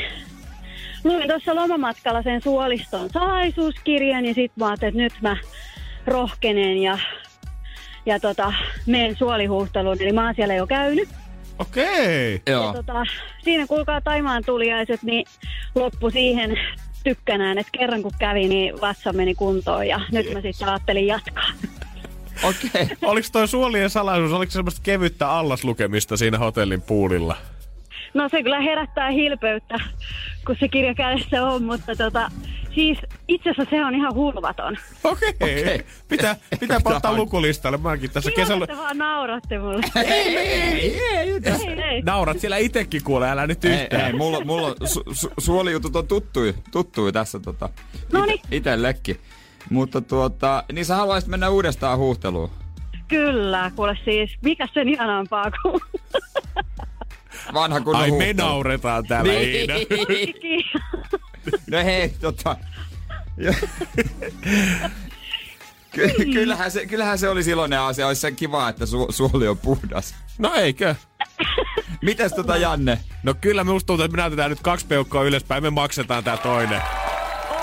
luin tuossa lomamatkalla sen suoliston salaisuuskirjan ja sit mä ajattelin, että nyt mä rohkenen ja, ja tota, menen suolihuhteluun. Eli mä oon siellä jo käynyt. Okei. Ja Joo. tota, siinä kuulkaa Taimaan tuliaiset, niin loppu siihen tykkänään, että kerran kun kävi, niin vatsa meni kuntoon ja nyt mä sitten ajattelin jatkaa. Okei. Okay. Oliko toi suolien salaisuus, oliko se semmoista kevyttä allaslukemista siinä hotellin puulilla? No se kyllä herättää hilpeyttä, kun se kirja kädessä on, mutta tota, siis itse asiassa se on ihan hulvaton. Okei. Okei. Pitää, pitää ottaa on? lukulistalle. Mäkin tässä Kiva, kesällä... että vaan nauratte mulle. ei, ei, ei, ei, ei, ei. Naurat siellä itekin kuule, älä nyt ei, yhtään. ei, mulla, mulla su, su, suolijutut on tuttui, tuttui tässä tota, Noniin. ite, itellekin. Mutta tuota, niin sä haluaisit mennä uudestaan huuhteluun. Kyllä, kuule siis, mikä sen ihanampaa kuin... Vanha kunnon Ai me nauretaan täällä. Niin. No hei, tota... Ky- kyllähän, se, kyllähän se oli iloinen asia. Olisi se kiva, että su- suoli on puhdas. No eikö? Mites tota Janne? No kyllä minusta tuntuu, että me näytetään nyt kaksi peukkoa ylöspäin, me maksetaan tää toinen.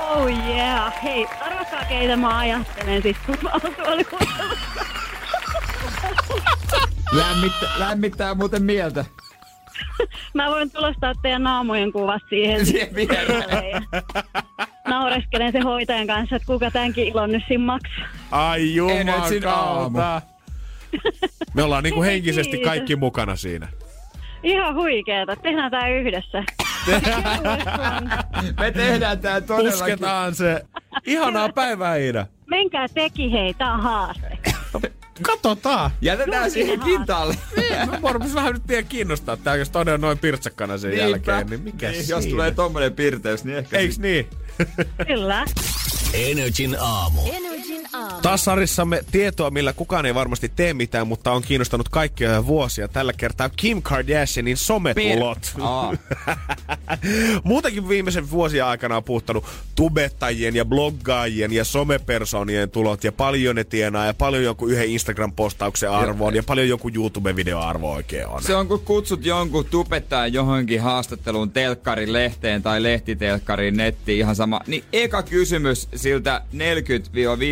Oh yeah. Hei, arvakaa keitä mä ajattelen siis, kun mä oon suolihuhtelussa. Lämmittä, lämmittää muuten mieltä. Mä voin tulostaa teidän naamojen kuvat siihen. Siihen viereen. Naureskelen sen hoitajan kanssa, että kuka tämänkin ilon nyt siinä maksaa. Ai jumakauta. Me ollaan niinku henkisesti kaikki mukana siinä. Ihan huikeeta. Tehdään tää yhdessä. Me tehdään tää todellakin. Pusketaan se. Ihanaa päivää, Iida. Menkää teki hei, tää on haaste. Katsotaan. Jätetään siihen kintaalle. Mä varmaan vähän nyt vielä kiinnostaa, tää jos toinen on noin pirtsakkana sen Niinpä. jälkeen, niin mikä Niin, siinä? Jos tulee tommonen pirteys, niin ehkä... Eiks niin? Kyllä. Energin aamu. Taas sarissamme tietoa, millä kukaan ei varmasti tee mitään, mutta on kiinnostanut kaikkia jo vuosia. Tällä kertaa Kim Kardashianin sometulot. Muutenkin viimeisen vuosien aikana on puhuttanut tubettajien ja bloggaajien ja somepersonien tulot ja paljon ne tienaa ja paljon jonkun yhden Instagram-postauksen arvo on ja paljon joku YouTube-videoarvo oikein on. Se on, kun kutsut jonkun tubettajan johonkin haastatteluun telkkarin lehteen tai lehtitelkkarin nettiin, ihan sama. Niin eka kysymys siltä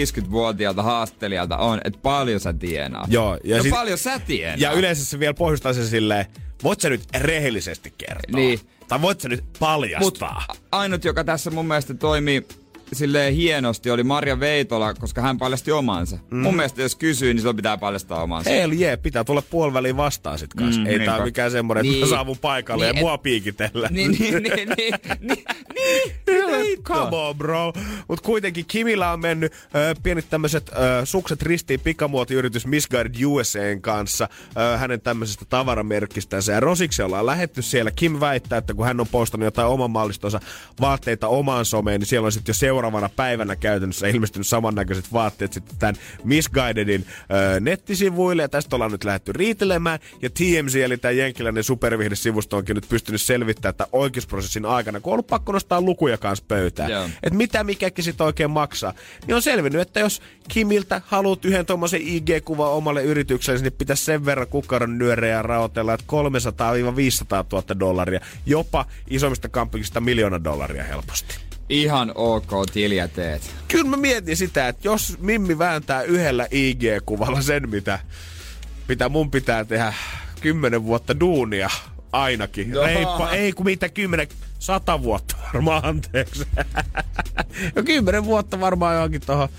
40-50-vuotiaalta haastattelijalta on, että paljon sä tienaat. Joo, ja no sit- paljon sä tienaat. Ja yleensä se vielä pohjustaa sen silleen, voit sä nyt rehellisesti kertoa? Niin. Tai voit sä nyt Mut paljastaa? ainut, joka tässä mun mielestä toimii silleen hienosti, oli Marja Veitola, koska hän paljasti omansa. Mm. Mun mielestä jos kysyy, niin silloin pitää paljastaa omansa. Hell yeah, pitää tulla puoliväliin vastaan sit kanssa. Mm, Ei tää niinpä. ole mikään semmonen, että Niin. mä saavun paikalle Niin, ja mua piikitellä. Niin, niin, niin, niin, niin, niin, niin, Come on, bro. Mut kuitenkin Kimillä on mennyt ö, pienet tämmöiset ö, sukset ristiin pikamuotiyritys Misguided USAn kanssa ö, hänen tämmöisestä tavaramerkistänsä. Ja Rosiksi ollaan lähetty siellä. Kim väittää, että kun hän on postannut jotain oman mallistonsa vaatteita omaan someen, niin siellä on sitten jo seuraavana päivänä käytännössä ilmestynyt samannäköiset vaatteet sitten tämän Misguidedin ö, nettisivuille. Ja tästä ollaan nyt lähdetty riitelemään. Ja TMZ, eli tämä jenkkiläinen supervihdesivusto, onkin nyt pystynyt selvittämään, että oikeusprosessin aikana, kun on ollut pakko nostaa lukuja kanssa pöytään, Joo. että mitä mikäkin sit oikein maksaa, niin on selvinnyt, että jos Kimiltä haluat yhden tuommoisen IG-kuvan omalle yritykselle, niin pitäisi sen verran kukkaron nyörejä raotella, että 300-500 000 dollaria, jopa isommista kampikista miljoona dollaria helposti. Ihan ok tiliä teet. Kyllä mä mietin sitä, että jos Mimmi vääntää yhdellä IG-kuvalla sen, mitä, mitä mun pitää tehdä kymmenen vuotta duunia ainakin. Joo. Reippa, ei kun mitä kymmenen, sata vuotta varmaan, anteeksi. no kymmenen vuotta varmaan johonkin tuohon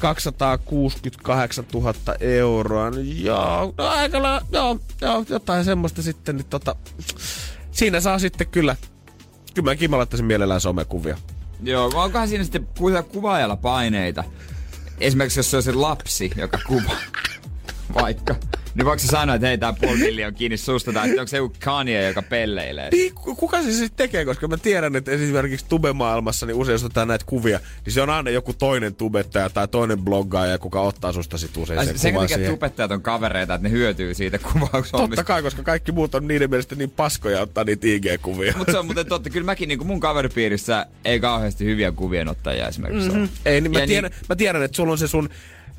268 000 euroa. No, joo, no aika la- joo, joo, jotain semmoista sitten. Niin tota, siinä saa sitten kyllä, kyllä mäkin mä laittaisin mielellään somekuvia. Joo, vai onkohan siinä sitten ku- kuvaajalla paineita? Esimerkiksi jos se on se lapsi, joka kuvaa. Vaikka. Niin voiko se sanoa, että hei, tää puoli on kiinni susta, tai että onko se joku Kanye, joka pelleilee? Niin, ku- kuka se sitten tekee, koska mä tiedän, että esimerkiksi tube-maailmassa, niin usein jos otetaan näitä kuvia, niin se on aina joku toinen tubettaja tai toinen bloggaaja, kuka ottaa susta sit usein Ai, sen Sen kuvan siihen. tubettajat on kavereita, että ne hyötyy siitä kuvaushommista. Totta kai, koska kaikki muut on niiden mielestä niin paskoja ottaa niitä IG-kuvia. Mutta se on muuten totta. Kyllä mäkin niin mun kaveripiirissä ei kauheasti hyviä kuvien ottajia esimerkiksi mm-hmm. Ei, niin mä, Ja tiedän, mä tiedän, että sulla on se sun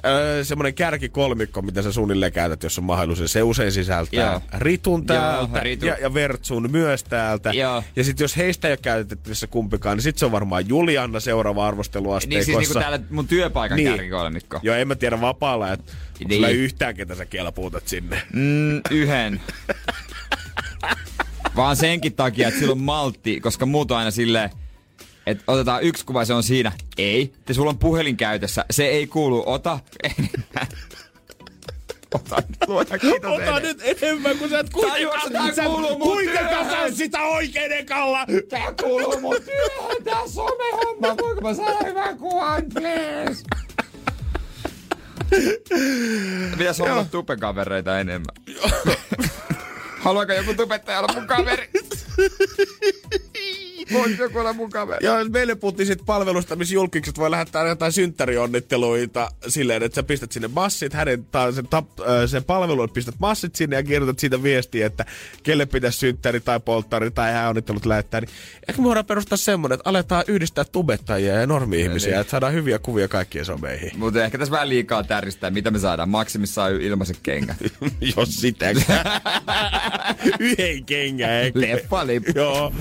öö, semmoinen kärkikolmikko, mitä sä suunnilleen käytät, jos on mahdollisuus. Se usein sisältää Joo. Ritun täältä Joo, Ritu. ja, ja Vertsun myös täältä. Joo. Ja sitten jos heistä ei ole käytettävissä kumpikaan, niin sitten se on varmaan Julianna seuraava Niin arvosteluasteikossa. siis niinku täällä mun työpaikan Niin. niin. kärkikolmikko. Joo, en mä tiedä vapaalla, että niin. Niin. sulla ei yhtään ketä sä kelpuutat sinne. Mm, yhden. Vaan senkin takia, että sillä on maltti, koska muut on aina silleen, että otetaan yksi kuva, se on siinä. Ei, te sulla on puhelin käytössä, se ei kuulu, ota. Ota luota kiitos Ota enemmän. nyt enemmän, kun sä et tää sä- kuitenkaan työhön? saa sitä oikein ekalla. Tää kuuluu mun työhön, tää somehomma. Voinko mä saada hyvän kuvan, please? Pitäis olla tupekavereita enemmän. Haluaako joku tubettaja olla mun kaveri? Voisi joku olla mun kaveri? Joo, meille puhuttiin siitä palvelusta, missä julkikset voi lähettää jotain synttärionnitteluita silleen, että sä pistät sinne massit, hänen, tai sen, tap, äh, sen palvelun pistät massit sinne ja kirjoitat siitä viestiä, että kelle pitäisi synttäri tai polttari tai hääonnittelut lähettää. Niin ehkä me voidaan perustaa semmoinen, että aletaan yhdistää tubettajia ja normi-ihmisiä, Niin. että saadaan hyviä kuvia kaikkien someihin. Mutta ehkä tässä vähän liikaa täristää, mitä me saadaan. Maksimissaan ilmaiset kengät. Jos sitäkään. Yhden kengän ehkä. Leffalippu. Joo.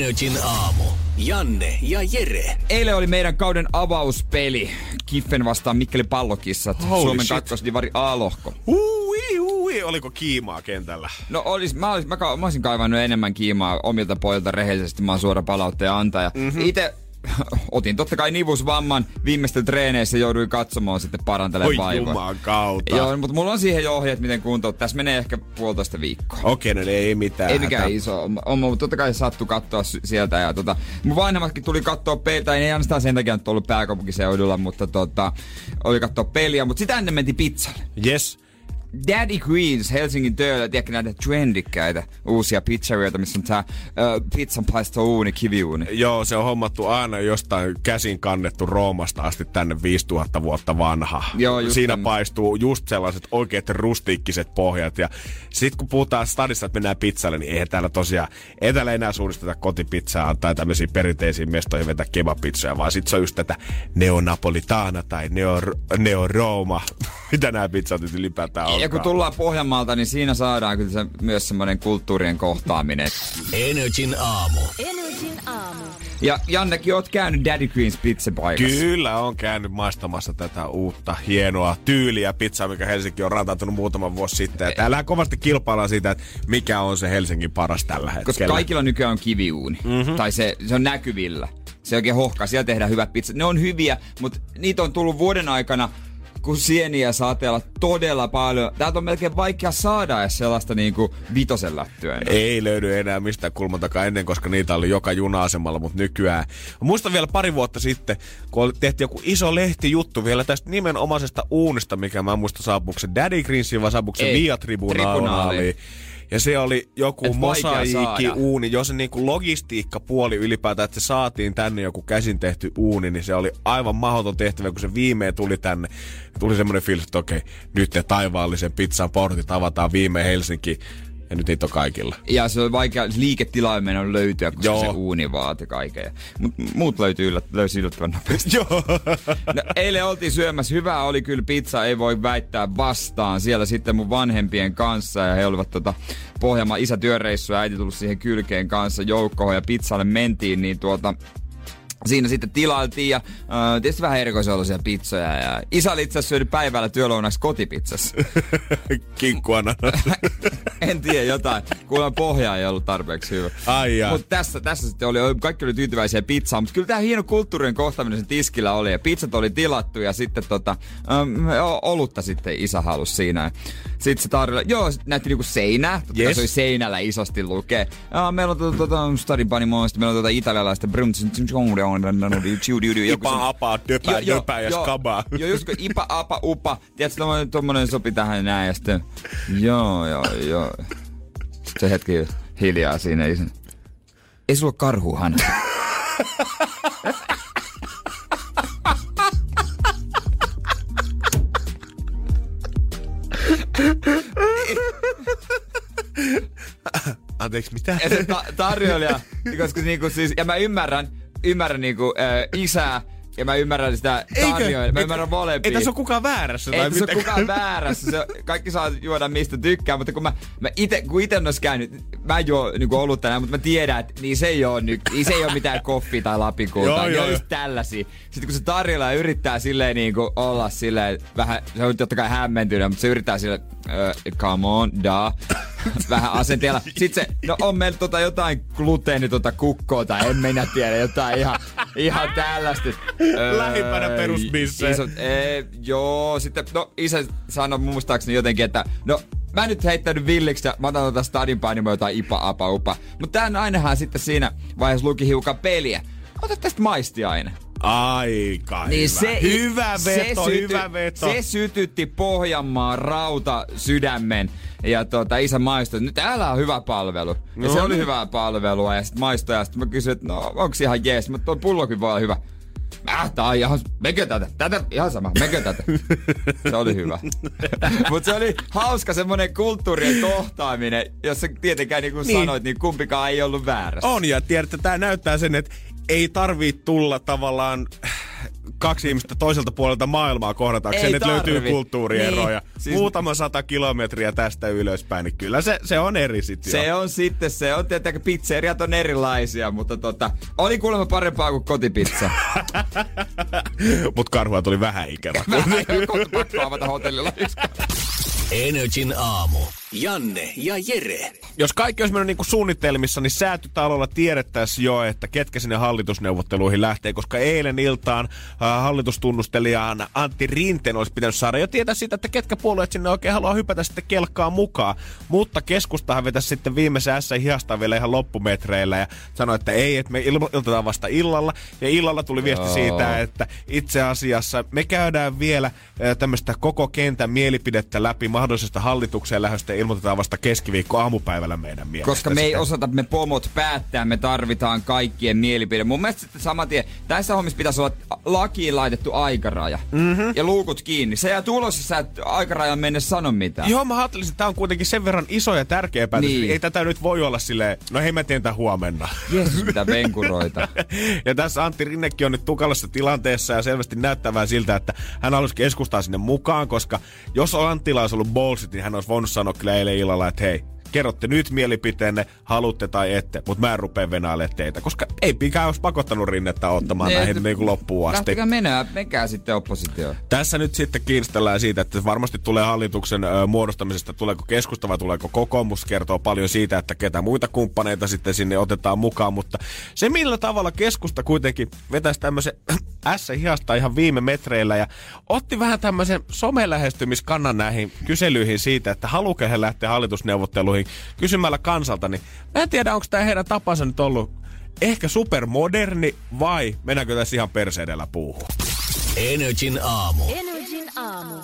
Energin aamu. Janne ja Jere. Eilen oli meidän kauden avauspeli. Kiffen vastaan Mikkeli Pallokissat. Holy Suomen shit. kakkosdivari A-lohko. Ui, ui, oliko kiimaa kentällä? No olis, mä, olis, mä, ka- mä olisin kaivannut enemmän kiimaa omilta pojilta rehellisesti. Mä oon suora palautteen antaja. Mm-hmm. Itse otin totta kai nivusvamman viimeisten treeneissä jouduin katsomaan sitten parantelemaan Oi vaivoja. juman kautta. Joo, mutta mulla on siihen jo ohjeet, miten kuntoon. Tässä menee ehkä puolitoista viikkoa. Okei, no ei mitään. Ei mikään hätää. iso. On, on, mutta totta kai sattu katsoa sieltä. Ja tota, mun vanhemmatkin tuli katsoa peliä, tai ei ainoastaan sen takia, että ollut pääkaupunkiseudulla, mutta tota, oli katsoa peliä. Mutta sitä ennen mentiin pizzalle. Yes. Daddy Queens Helsingin töillä, tiedätkö näitä trendikkäitä uusia pizzerioita, missä on tää uh, pizzan uuni, kiviuuni. Joo, se on hommattu aina jostain käsin kannettu Roomasta asti tänne 5000 vuotta vanha. Joo, just Siinä tämän. paistuu just sellaiset oikeat rustiikkiset pohjat. Ja sit kun puhutaan stadissa, että mennään pizzalle, niin eihän täällä tosiaan, ei täällä enää suunnisteta kotipizzaa tai tämmöisiä perinteisiin mestoihin vetää kebapizzoja, vaan sit se on just tätä neonapolitana tai neo, neorooma. Mitä nämä pizzat nyt ylipäätään on? Ja kun tullaan Pohjanmaalta, niin siinä saadaan kyllä se, myös semmoinen kulttuurien kohtaaminen. Energin aamu. Energin aamu. Ja Jannekin, oot käynyt Daddy Queens pizzapaikassa. Kyllä on käynyt maistamassa tätä uutta hienoa tyyliä pizzaa, mikä Helsinki on rantautunut muutaman vuosi sitten. Ja täällähän kovasti kilpaillaan siitä, että mikä on se Helsingin paras tällä hetkellä. Koska kaikilla nykyään on kiviuuni. Mm-hmm. Tai se, se on näkyvillä. Se oikein hohkaa. Siellä tehdään hyvät pizzat. Ne on hyviä, mutta niitä on tullut vuoden aikana kun sieniä sateella todella paljon. Täältä on melkein vaikea saada edes sellaista niinku vitosen lättyä. enää. Ei löydy enää mistään kulmaltakaan ennen, koska niitä oli joka juna-asemalla, mutta nykyään. Muistan vielä pari vuotta sitten, kun tehtiin joku iso lehtijuttu vielä tästä nimenomaisesta uunista, mikä mä en muista saapuuko se Daddy Greensiin vai saapuuko se Ei, Via Tribunaaliin. Ja se oli joku Et mosaiikki uuni, jos se niinku logistiikkapuoli ylipäätään, että se saatiin tänne joku käsin tehty uuni, niin se oli aivan mahdoton tehtävä, kun se viimein tuli tänne. Tuli semmoinen fiilis, että okei, nyt ne taivaallisen pizzan portit avataan viime Helsinki. Ja nyt niitä on kaikilla. Ja se on vaikea liiketilaa ei mennä löytyä, koska Joo. se uuni vaati kaiken. Mutta muut löytyy yllät, löysi yllättävän nopeasti. Joo. No, eilen oltiin syömässä. Hyvää oli kyllä pizza, ei voi väittää vastaan. Siellä sitten mun vanhempien kanssa ja he olivat tota Pohjanmaan isä työreissu ja äiti tullut siihen kylkeen kanssa joukkoon ja pizzalle mentiin, niin tuota Siinä sitten tilailtiin ja äh, tietysti vähän erikoisoloisia pizzoja ja isä oli itse asiassa syönyt päivällä työlounaksi kotipizzassa. Kinkkuana. en tiedä jotain, kuulemma pohja ei ollut tarpeeksi hyvä. Ai. Mutta tässä, tässä sitten oli, kaikki oli tyytyväisiä pizzaan, mutta kyllä tämä hieno kulttuurien kohtaaminen sen tiskillä oli ja pizzat oli tilattu ja sitten tota, ähm, olutta sitten isä halusi siinä. Sitten se tarjolla, joo, näytti niinku seinää, totta yes. Se oli seinällä isosti lukee. Ja meillä on tota, tota Stadin Panimoista, meillä on tota italialaista Brunson, Ipa, apa, döpä, döpä ja skaba. Joo, just kun ipa, apa, upa. Tiedätkö, tommonen, tommonen sopi tähän näin ja sitten, joo, joo, joo. Sitten se hetki hiljaa siinä. Ei, se- ei sulla karhuhan. Anteeksi, mitä? Ja se ta- tarjoilija, koska niinku siis, ja mä ymmärrän, ymmärrän niinku äh, isää, ja mä ymmärrän sitä tarjoilijaa. Mä ymmärrän molempia. Ei tässä ole kukaan väärässä. Ei tässä ole kukaan väärässä. Se, kaikki saa juoda mistä tykkää, mutta kun mä, mä ite, kun ite en olisi käynyt, mä en juo niin ollut tänään, mutta mä tiedän, että niin se ei ole, nyt, niin se ei ole mitään koffi tai lapinkultaa. Joo, Joo, joo, just tällaisia. Sitten kun se tarjolla yrittää silleen niin kuin olla silleen, vähän, se on totta kai hämmentynyt, mutta se yrittää silleen, uh, come on, da. vähän asenteella. Sitten se, no on meillä tota jotain gluteeni tota kukkoa tai en minä tiedä, jotain ihan, ihan tällaista. Öö, Lähimpänä perusbisse. Isot, ee, joo, sitten, no isä sanoi muistaakseni jotenkin, että no mä nyt heittänyt villiksi ja mä otan tota stadin painimoa jotain ipa, apa, upa. Mutta tää nainenhan sitten siinä vaiheessa luki hiukan peliä. Ota tästä maistiaine. Aika Niin hyvä. se, hyvä veto, se hyvä veto. Se sytytti Pohjanmaan rauta sydämen. Ja tota, isä maistoi, että nyt täällä on hyvä palvelu. Ja No se oli niin. hyvää palvelua. Ja sitten maistoi, ja sitten mä kysyin, että no onks ihan jees. Mutta tuo pullokin voi olla hyvä. Äh, tää on ihan, mekö tätä? Tätä, ihan sama, mekö tätä? Se oli hyvä. Mutta se oli hauska semmonen kulttuurien kohtaaminen, jossa tietenkään niin kuin Niin. sanoit, niin kumpikaan ei ollut väärässä. On, ja tiedätte, tämä näyttää sen, että ei tarvii tulla tavallaan kaksi ihmistä toiselta puolelta maailmaa kohdatakseen, että löytyy tarvi. kulttuurieroja. Niin, Siis... Muutama sata kilometriä tästä ylöspäin, niin kyllä se, se on eri sitten Se on sitten, se on tietenkin, pizzeriat on erilaisia, mutta tota, oli kuulemma parempaa kuin kotipizza. Mutta karhua tuli vähän ikävä. Vähän pakko avata hotellilla. Energin aamu. Janne ja Jere. Jos kaikki olisi mennyt niin kuin suunnitelmissa, niin säätytalolla tiedettäisiin jo, että ketkä sinne hallitusneuvotteluihin lähtee, koska eilen iltaan äh, hallitustunnustelijaan Antti Rinteen olisi pitänyt saada jo tietää siitä, että ketkä puolueet sinne oikein haluaa hypätä sitten kelkkaa mukaan. Mutta keskustahan vetäisi sitten viimeisen ässä hihasta vielä ihan loppumetreillä ja sanoi, että ei, että me ilmoitetaan vasta illalla. Ja illalla tuli viesti Joo. siitä, että itse asiassa me käydään vielä äh, tämmöistä koko kentän mielipidettä läpi mahdollisesta hallitukseen lähdöstä ilmoitetaan vasta keskiviikko aamupäivällä meidän mielestä. Koska me ei osata me pomot päättää, me tarvitaan kaikkien mielipide. Mun mielestä saman tien, tässä hommissa pitäisi olla lakiin laitettu aikaraja. Mm-hmm. Ja luukut kiinni. Se jää tulos, jos sä et aikarajan mennessä sano mitään. Joo, mä ajattelin, että tää on kuitenkin sen verran iso ja tärkeä päätös. Niin. Ei tätä nyt voi olla silleen, no hei mä teen tämän huomenna. Jeesus, mitä venkuroita. ja tässä Antti Rinnekin on nyt tukalassa tilanteessa ja selvästi näyttävää siltä, että hän halusi keskustaa sinne mukaan, koska jos Anttila olisi ollut bolsit, niin hän olisi voinut sanoa kyllä eilen illalla, että hei, kerrotte nyt mielipiteenne, haluatte tai ette, mutta mä en rupea venailemaan teitä, koska ei pikään olisi pakottanut rinnettä ottamaan ne, näihin niin kuin loppuun asti. Mennä, menkää sitten oppositioon. Tässä nyt sitten kiinnistellään siitä, että varmasti tulee hallituksen ö, muodostamisesta, tuleeko keskusta vai tuleeko kokoomus, kertoo paljon siitä, että ketä muita kumppaneita sitten sinne otetaan mukaan, mutta se millä tavalla keskusta kuitenkin vetäisi tämmöisen ässä hihasta ihan viime metreillä ja otti vähän tämmöisen somelähestymiskannan näihin kyselyihin siitä, että haluuko he lähteä hallitusneuvotteluihin kysymällä kansalta, niin mä en tiedä, onko tämä heidän tapansa nyt ollut ehkä supermoderni vai mennäänkö tässä ihan perseedellä puuhun. Energin aamu. Energin aamu.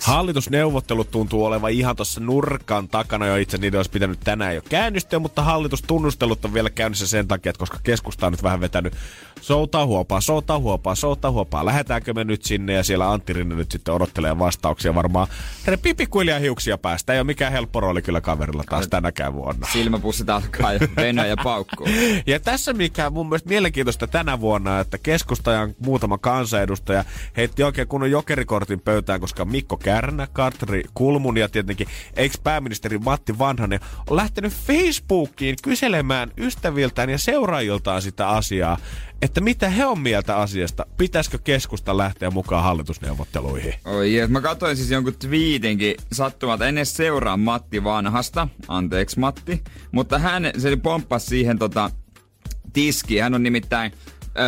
Hallitusneuvottelut tuntuu olevan ihan tuossa nurkan takana jo itse niiden olisi pitänyt tänään jo käynnistyä, mutta hallitustunnustelut on vielä käynnissä sen takia, että koska keskusta on nyt vähän vetänyt soutaa huopaa, soutaa huopaa, soutaa huopaa. Lähetäänkö me nyt sinne ja siellä Antti Rinne nyt sitten odottelee vastauksia varmaan. Herre pikkuhiljaa hiuksia päästä. Ei ole mikään helppo rooli kyllä kaverilla taas tänäkään vuonna. Silmäpussit alkaa ja venä ja paukkuu. ja tässä mikä mun mielestä mielenkiintoista tänä vuonna, että keskustajan muutama kansanedustaja heitti oikein kunnon jokerikortin pöytään, koska Mikko Kärnä, Kartri Kulmun ja tietenkin ex-pääministeri Matti Vanhanen on lähtenyt Facebookiin kyselemään ystäviltään ja seuraajiltaan sitä asiaa, että mitä he on mieltä asiasta. Pitäisikö keskusta lähteä mukaan hallitusneuvotteluihin? Oi jees, mä katsoin siis jonkun twiitinkin sattumalta. En edes seuraa Matti Vanhasta, anteeksi Matti, mutta hän se pomppasi siihen tota, tiski. Hän on nimittäin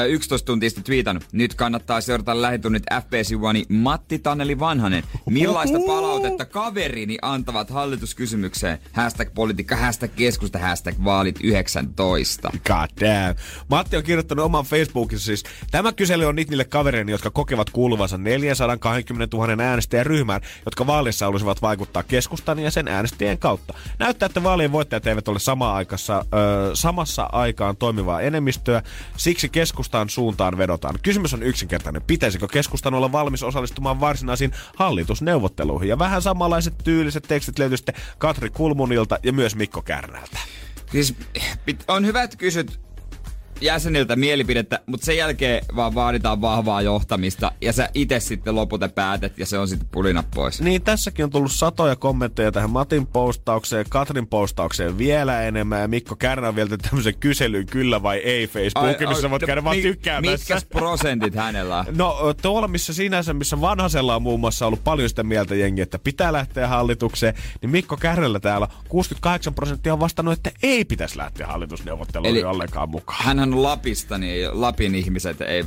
11 tuntia sitten twiitannut. Nyt kannattaa seurata lähitunnit FPS Juani Matti Taneli Vanhanen. Millaista palautetta kaverini antavat hallituskysymykseen? Hashtag politiikka, hashtag keskusta, hashtag vaalit 19. God damn. Matti on kirjoittanut oman Facebookissa siis. Tämä kysely on niille kavereille, jotka kokevat kuuluvansa 420 000 äänestäjän ryhmään, jotka vaalissa olisivat vaikuttaa keskustan ja sen äänestäjien kautta. Näyttää, että vaalien voittajat eivät ole sama aikassa, ö, samassa aikaan toimivaa enemmistöä. Siksi keskustan keskustaan suuntaan vedotaan. Kysymys on yksinkertainen. Pitäisikö keskustan olla valmis osallistumaan varsinaisiin hallitusneuvotteluihin? Ja vähän samanlaiset tyyliset tekstit löytyy sitten Katri Kulmunilta ja myös Mikko Kärnältä. Siis on hyvä, että kysyt jäseniltä mielipidettä, mutta sen jälkeen vaan vaaditaan vahvaa johtamista ja sä itse sitten lopulta päätet ja se on sitten pulina pois. Niin, tässäkin on tullut satoja kommentteja tähän Matin postaukseen, Katrin postaukseen vielä enemmän ja Mikko Kärnä on vielä tämmöisen kyselyn kyllä vai ei Facebookin, missä voit käydä vaan tykkäämässä. Mitkä prosentit hänellä on? No tuolla, missä sinänsä, missä vanhasella on muun muassa ollut paljon sitä mieltä jengi, että pitää lähteä hallitukseen, niin Mikko Kärnällä täällä 68 prosenttia on vastannut, että ei pitäisi lähteä hallitusneuvotteluun Eli ollenkaan mukaan. Hän on Lapista, niin Lapin ihmiset ei,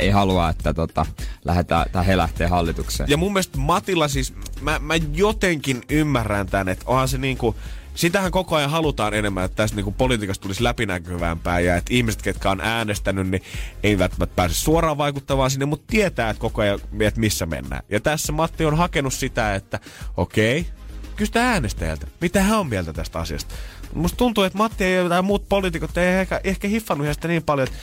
ei halua, että tota, lähdetään, tai he lähtee hallitukseen. Ja mun mielestä Matilla siis, mä, mä jotenkin ymmärrän tän, että onhan se niinku, sitähän koko ajan halutaan enemmän, että tästä niinku politiikasta tulisi läpinäkyvämpää ja että ihmiset, ketkä on äänestänyt, niin ei välttämättä pääse suoraan vaikuttamaan sinne, mutta tietää, että koko ajan, että missä mennään. Ja tässä Matti on hakenut sitä, että okei, okay, kysytään äänestäjältä, mitä hän on mieltä tästä asiasta. Musta tuntuu, että Matti ei tai muut poliitikot ei ehkä, ehkä hiffannut sitä niin paljon, että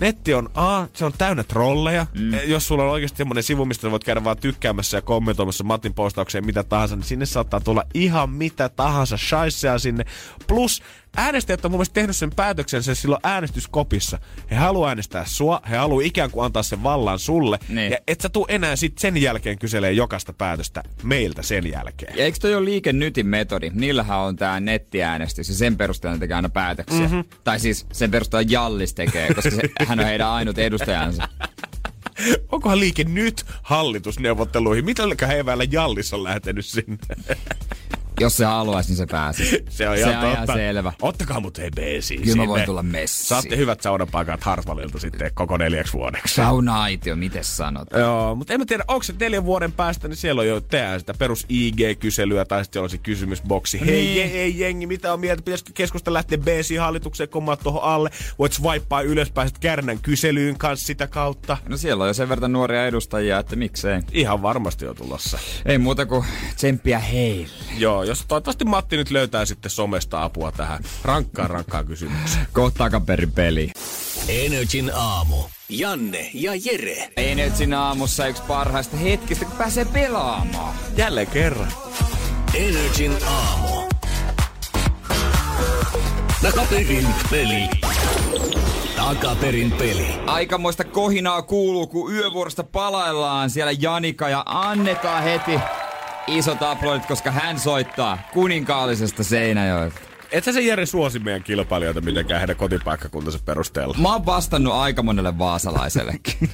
netti on, a, se on täynnä trolleja. Mm. E, jos sulla on oikeasti semmoinen sivu, mistä voit käydä vaan tykkäämässä ja kommentoimassa Matin postaukseen mitä tahansa, niin sinne saattaa tulla ihan mitä tahansa shaisseja sinne. Plus äänestäjät on mun mielestä tehnyt sen päätöksen sen silloin äänestyskopissa. He haluaa äänestää sua, he haluaa ikään kuin antaa sen vallan sulle. Niin. Ja et sä tuu enää sit sen jälkeen kyselee jokaista päätöstä meiltä sen jälkeen. Ja eikö toi ole liike nytin metodi? Niillähän on tää nettiäänestys ja sen perusteella tekee aina päätöksiä. Mm-hmm. Tai siis sen perusteella Jallis tekee, koska se, hän on heidän ainut edustajansa. Onkohan liike nyt hallitusneuvotteluihin? Mitä he eväällä Jallis on lähtenyt sinne? Jos se haluaisi, niin se pääsisi. Se on ihan se on ihan selvä. Ottakaa mut hei beesiin Kyllä mä sinne. voin tulla messiin. Saatte hyvät saunapaikat Hartwallilta sitten koko neljäksi vuodeksi. Sauna-aitio, miten sanot? Joo, mutta en mä tiedä, onko se neljän vuoden päästä, niin siellä on jo tehdään sitä perus IG-kyselyä tai sitten on se kysymysboksi. Hei, Niin. je, ei jengi, mitä on mieltä? Pitäisikö keskusta lähteä BC-hallitukseen, kommaa tuohon alle? Voit swipea ylöspäin sit Kärnän kyselyyn kanssa sitä kautta. No siellä on jo sen verran nuoria edustajia, että miksei. Ihan varmasti on tulossa. Ei muuta kuin tsemppiä heille. Joo, jos toivottavasti Matti nyt löytää sitten somesta apua tähän rankkaan rankkaan kysymykseen. Kohta takaperin peli. Energin aamu. Janne ja Jere. Siinä aamussa yksi parhaista hetkistä, kun pääsee pelaamaan. Jälleen kerran. Energin aamu. Takaperin peli. Takaperin peli. Aikamoista kohinaa kuuluu, kun yövuorosta palaillaan. Siellä Janika ja annetaan heti isot aplodit, koska hän soittaa kuninkaallisesta Seinäjoelta. Et sä se Jere suosi meidän kilpailijoita mitenkään heidän kotipaikkakuntansa perusteella. Mä oon vastannut aika monelle vaasalaisellekin.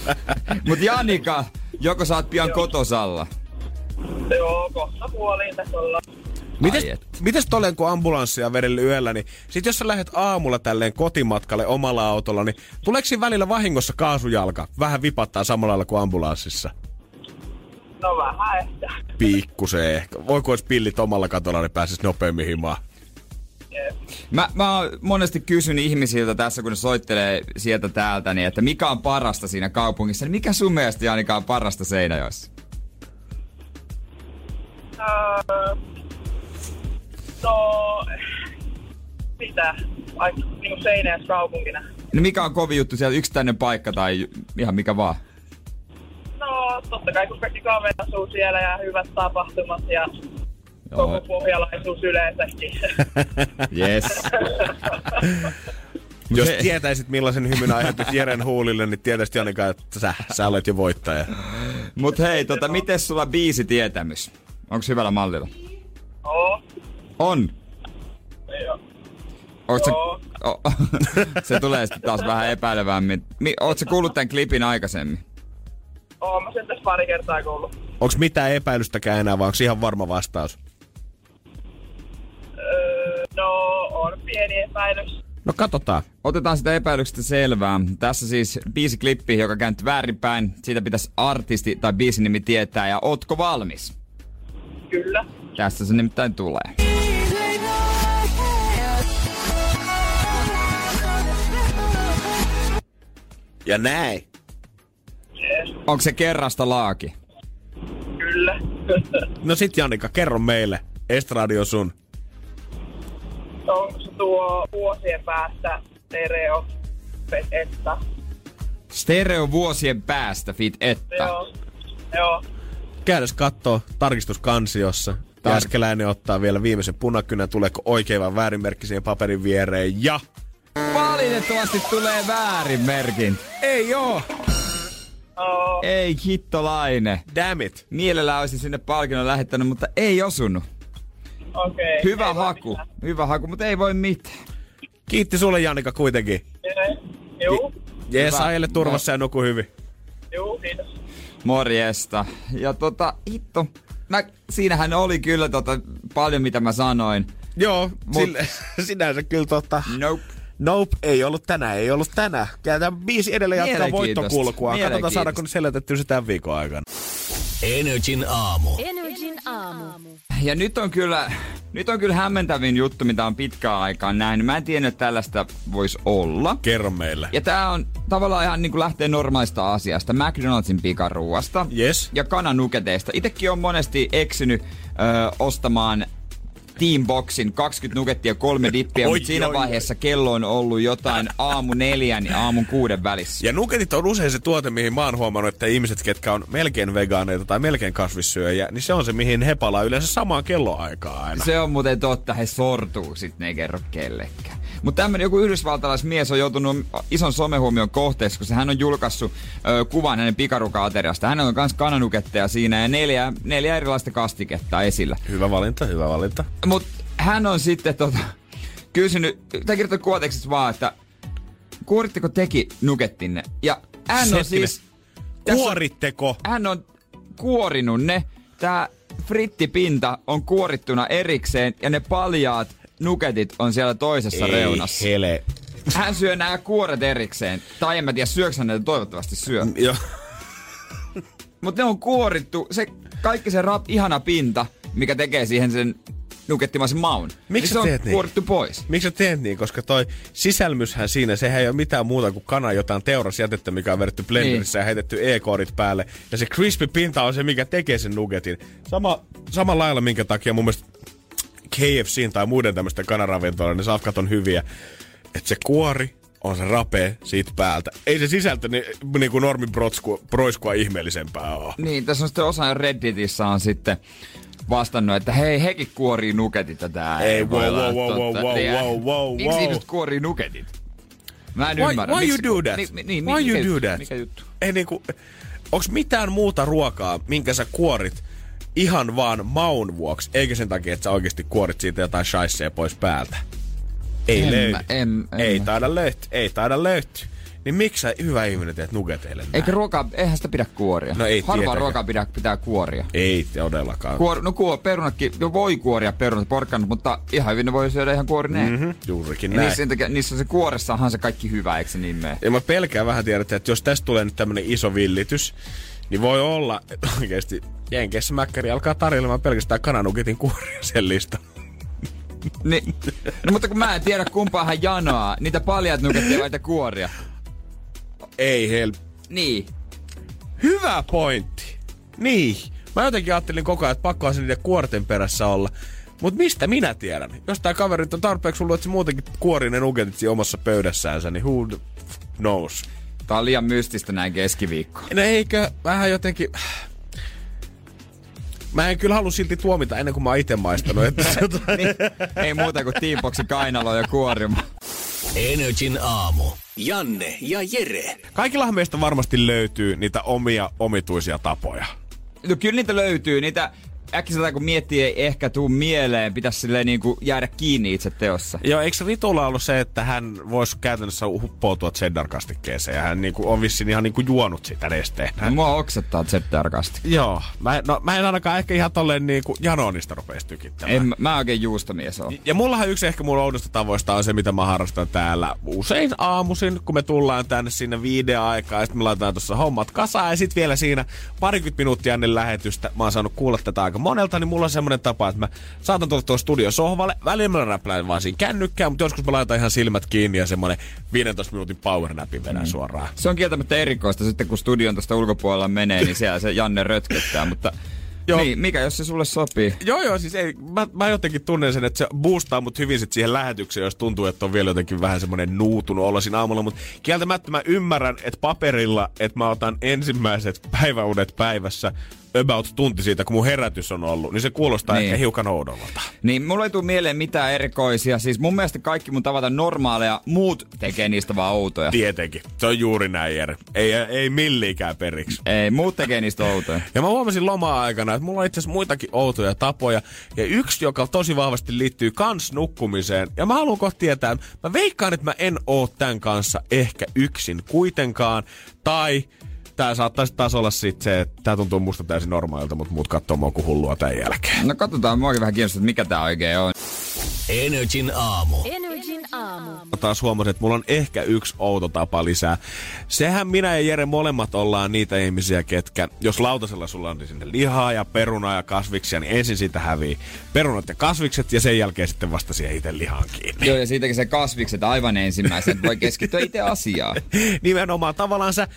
Mut Janika, joko sä oot pian kotosalla? Joo, kohta puoliin tässä ollaan. Mites, mites tolleen kun ambulanssia vedellä yöllä, niin sit jos sä lähdet aamulla tälleen kotimatkalle omalla autolla, niin tuleeko siinä välillä vahingossa kaasujalka? Vähän vipattaa samalla lailla kuin ambulanssissa. No vähän ehkä. Pikkuseen ehkä. Voiko olisi pillit omalla katolla, niin pääsis nopeammin himaan? Mä, mä oon monesti kysyn ihmisiltä tässä, kun ne soittelee sieltä täältä, niin että mikä on parasta siinä kaupungissa. Niin mikä sun mielestä, Janika, on parasta Seinäjoessa? Öö, no, mitä? Ai, niin kuin kaupunkina. No mikä on kovin juttu siellä, yksittäinen paikka tai ihan mikä vaan? Totta kai kun kaikki kaverit asuu siellä ja hyvät tapahtumat ja Joo. koko pohjalaisuus yleensäkin. Yes. Jos he- tietäisit millaisen hymyn aiheutit Jeren huulille, niin tietäisit Janika, että sä, sä olet jo voittaja. Mut hei, tota, miten sulla biisi tietämys? Onko hyvällä mallilla? Oo, On. joo. Oot sä, o, se tulee sitten taas vähän epäilevämmin. Mi, oot sä kuullut tämän klipin aikaisemmin? Oon mä sen tässä pari kertaa kuullut. Onko mitään epäilystäkään enää, vai onko ihan varma vastaus? Öö, no, on pieni epäilys. No katsotaan. Otetaan sitä epäilyksestä selvää. Tässä siis biisiklippi, joka kääntyy väärinpäin. Siitä pitäisi artisti tai biisin nimi tietää. Ja ootko valmis? Kyllä. Tässä se nimittäin tulee. Ja näin. Onko se kerrasta laaki? Kyllä. No sit Janika, kerro meille. Estradio sun. Onko se tuo vuosien päästä stereo että? Stereo vuosien päästä, fit että. Joo. Joo. Käydäs kattoo tarkistuskansiossa. Jääskeläinen ottaa vielä viimeisen punakynän, tuleeko oikein vai väärin merkki siihen paperin viereen. Ja Valitettavasti tulee väärin merkin. ei oo! Oh, Ei hittolainen. Damn it! Mielellään olisin sinne palkinnon lähettänyt, mutta ei osunut. okei. Hyvä Ei voi haku. mitään. Hyvä haku, mutta ei voi mitään. Kiitti sulle Janika kuitenkin. Juu. Jees, Hyvä. ajele turvassa ja nuku hyvin. Juu, kiitos. Morjesta. Ja tota, hitto. Mä, siinähän oli kyllä tota, paljon mitä mä sanoin. Joo, Mut- sille, sinänsä kyllä totta. Nope. Nope, ei ollut tänään, ei ollut tänään. Tämä biisi edelleen jatkaa voittokulkua. Katsotaan saadaanko ne selätettyä se tämän viikon aikana. Energin aamu. Energin aamu. Ja nyt on kyllä, nyt on kyllä hämmentävin juttu, mitä on pitkään aikaan nähnyt. Mä en tiennyt, että tällaista voisi olla. Kerro meille. Ja tää on tavallaan ihan niin kuin lähtee normaalista asiasta. McDonaldsin pikaruuasta. Yes. Ja kananuketeista. Itekin on monesti eksynyt ö, ostamaan Teamboxin 20 nukettia ja kolme dippiä, mutta siinä oi, vaiheessa kello on ollut jotain aamu neljän ja aamun kuuden välissä. Ja nuketit on usein se tuote, mihin mä oon huomannut, että ihmiset, ketkä on melkein vegaaneita tai melkein kasvissyöjä, niin se on se, mihin he palaa yleensä samaan kelloaikaan aina. Se on muuten totta, he sortuu sit, ne ei kerro kellekään. Mutta tämmönen joku yhdysvaltalaismies on joutunut ison somehuomion kohteeksi, koska hän on julkaissut ö, kuvan hänen pikaruka-ateriasta. Hän on myös kananuketteja siinä ja neljä, neljä erilaista kastiketta esillä. Hyvä valinta, hyvä valinta. Mutta hän on sitten tota, kysynyt, tai kirjoittanut kuvatekstissä vaan, että kuoritteko teki nukettinne? Ja hän on siis... tässä on- Kuoritteko? hän on kuorinut ne. Tää frittipinta on kuorittuna erikseen ja ne paljaat nuketit on siellä toisessa Ei reunassa. hele. Hän syö nämä kuoret erikseen. Tai en mä tiedä, syöksä näitä toivottavasti syö. Joo. Mutta ne on kuorittu, se kaikki se rap, ihana pinta, mikä tekee siihen sen nukettimaisen maun. Miksi niin se on teet niin? kuorittu pois. Miksi sä teet niin? Koska toi sisälmyshän siinä, sehän ei ole mitään muuta kuin kana jotain teurasjätettä, mikä on vedetty blenderissä niin. ja heitetty e-koorit päälle. Ja se crispy pinta on se, mikä tekee sen nugetin. Sama, sama lailla, minkä takia mun mielestä KFCin tai muiden tämmöisten kanaravintoloiden ne safkat on hyviä. Että se kuori on se rapee siitä päältä. Ei se sisältö niin, niin kuin normi broiskua ihmeellisempää ole. Niin, tässä on sitten osa Redditissä on sitten vastannut, että hei, hekin kuorii nuketit tätä. Ei, voi wow, olla wow, wow, totta. wow, Niin, wow, wow, Miksi wow. ihmiset kuorii nuketit? Mä en Why, ymmärrä. why you do that? Niin, niin, why mikä you do that? Mikä juttu? Ei niinku, onks mitään muuta ruokaa, minkä sä kuorit ihan vaan maun vuoksi, eikä sen takia, että sä oikeasti kuorit siitä jotain shaisseja pois päältä? Ei En löydy. en- en ei taida löytyä. Ei taida löytyä. Niin miksi sä, hyvä ihminen, teet nugeteille näin? Eikä ruokaa, eihän sitä pidä kuoria. No ei Harvaa ruokaa pitää, pitää kuoria. Ei todellakaan. Kuor, no kuor, perunatkin, no voi kuoria perunat, porkkanat, mutta ihan hyvin ne voi syödä ihan kuorineen. Mm-hmm. Juurikin Ja näin. niissä, takia, niissä se kuoressahan se kaikki hyvä, eikö se niin mene? Ja mä pelkään vähän tiedät, että jos tästä tulee nyt tämmönen iso villitys, niin voi olla, että oikeesti Jenkeissä mäkkäri alkaa tarjoilemaan pelkästään kananuketin kuoria sen listan. Niin, no, mutta kun mä en tiedä kumpaahan janoaa, niitä paljat nuketteja vai kuoria. Ei hel... Niin. Hyvä pointti. Niin. Mä jotenkin ajattelin koko ajan, että pakkohan se niiden kuorten perässä olla. Mutta mistä minä tiedän? Jos tää kaveri on tarpeeksi sulla, että se muutenkin kuori ne nugetit siinä omassa pöydässäänsä, niin who knows? Tää on liian mystistä näin keskiviikko. No eikö vähän jotenkin... Mä en kyllä halua silti tuomita ennen kuin mä oon itse maistanut. Että niin, ei muuta kuin tiimboksi kainalo ja kuorima. Energin aamu. Janne ja Jere. Kaikillahan meistä varmasti löytyy niitä omia omituisia tapoja. No kyllä niitä löytyy, niitä äkkiseltä kun miettii ei ehkä tuu mieleen, pitäisi silleen niinku jäädä kiinni itse teossa. Joo, eikö Ritulla ollut se, että hän voisi käytännössä huppoutua cheddar-kastikkeeseen ja hän niinku on vissiin ihan niinku juonut sitä nesteenä? No, mua oksettaa Z-tarkasti. Joo, mä, no, mä en ainakaan ehkä ihan tolleen niinku Janonista rupeisi tykittämään. En, mä- mä oikein juustomies oon. Ja mullahan yksi ehkä mun oudosta tavoista on se, mitä mä harrastan täällä usein aamuisin, kun me tullaan tänne sinne viiden aikaa ja sitten me laitetaan tuossa hommat kasaan ja sitten vielä siinä parikymmentä minuuttia ennen lähetystä mä oon saanut kuulla tätä aika monelta, niin mulla on semmonen tapa, että mä saatan tulla tuossa studion sohvalle, välillä mä räplään vaan siinä kännykkään, mutta joskus mä laitan ihan silmät kiinni ja semmonen 15 minuutin powernapin vedän mm. suoraan. Se on kieltämättä erikoista sitten, kun studion tuosta ulkopuolella menee, niin siellä se Janne rötköttää, mutta Joo. Niin, mikä jos se sulle sopii? Joo, joo, siis ei, mä, mä jotenkin tunnen sen, että se boostaa mut hyvin sit siihen lähetykseen, jos tuntuu, että on vielä jotenkin vähän semmonen nuutunut olla siinä aamulla, mutta kieltämättä mä ymmärrän, että paperilla, että mä otan ensimmäiset päiväudet päivässä about tunti siitä, kun mun herätys on ollut, niin se kuulostaa Niin. ehkä hiukan oudolta. Niin, mulla ei tule mieleen mitään erikoisia. Siis mun mielestä kaikki mun tavat on normaaleja, muut tekee niistä vaan outoja. Tietenkin. Se on juuri näin, Jere. Ei, ei milliikään periksi. Ei, muut tekee niistä outoja. Ja mä huomasin lomaa-aikana, että mulla on itse asiassa muitakin outoja tapoja. Ja yksi, joka tosi vahvasti liittyy kans nukkumiseen. Ja mä haluan kohta tietää, mä veikkaan, että mä en oo tämän kanssa ehkä yksin kuitenkaan. Tai tää saattaisi taas olla sit se, että tää tuntuu musta täysin normaalilta, mutta muut katsoo mua kuin hullua tämän jälkeen. No katsotaan, muakin vähän kiinnostaa, että mikä tää oikein on. Energin aamu. Energin aamu. Mä taas huomasin, että mulla on ehkä yksi outo tapa lisää. Sehän minä ja Jere molemmat ollaan niitä ihmisiä, ketkä, jos lautasella sulla on niin sinne lihaa ja perunaa ja kasviksia, niin ensin siitä hävii perunat ja kasvikset ja sen jälkeen sitten vasta siihen itse lihaan kiinni. Joo, ja siitäkin se kasvikset aivan ensimmäisenä, voi keskittyä itse asiaan. Nimenomaan tavallaan sä,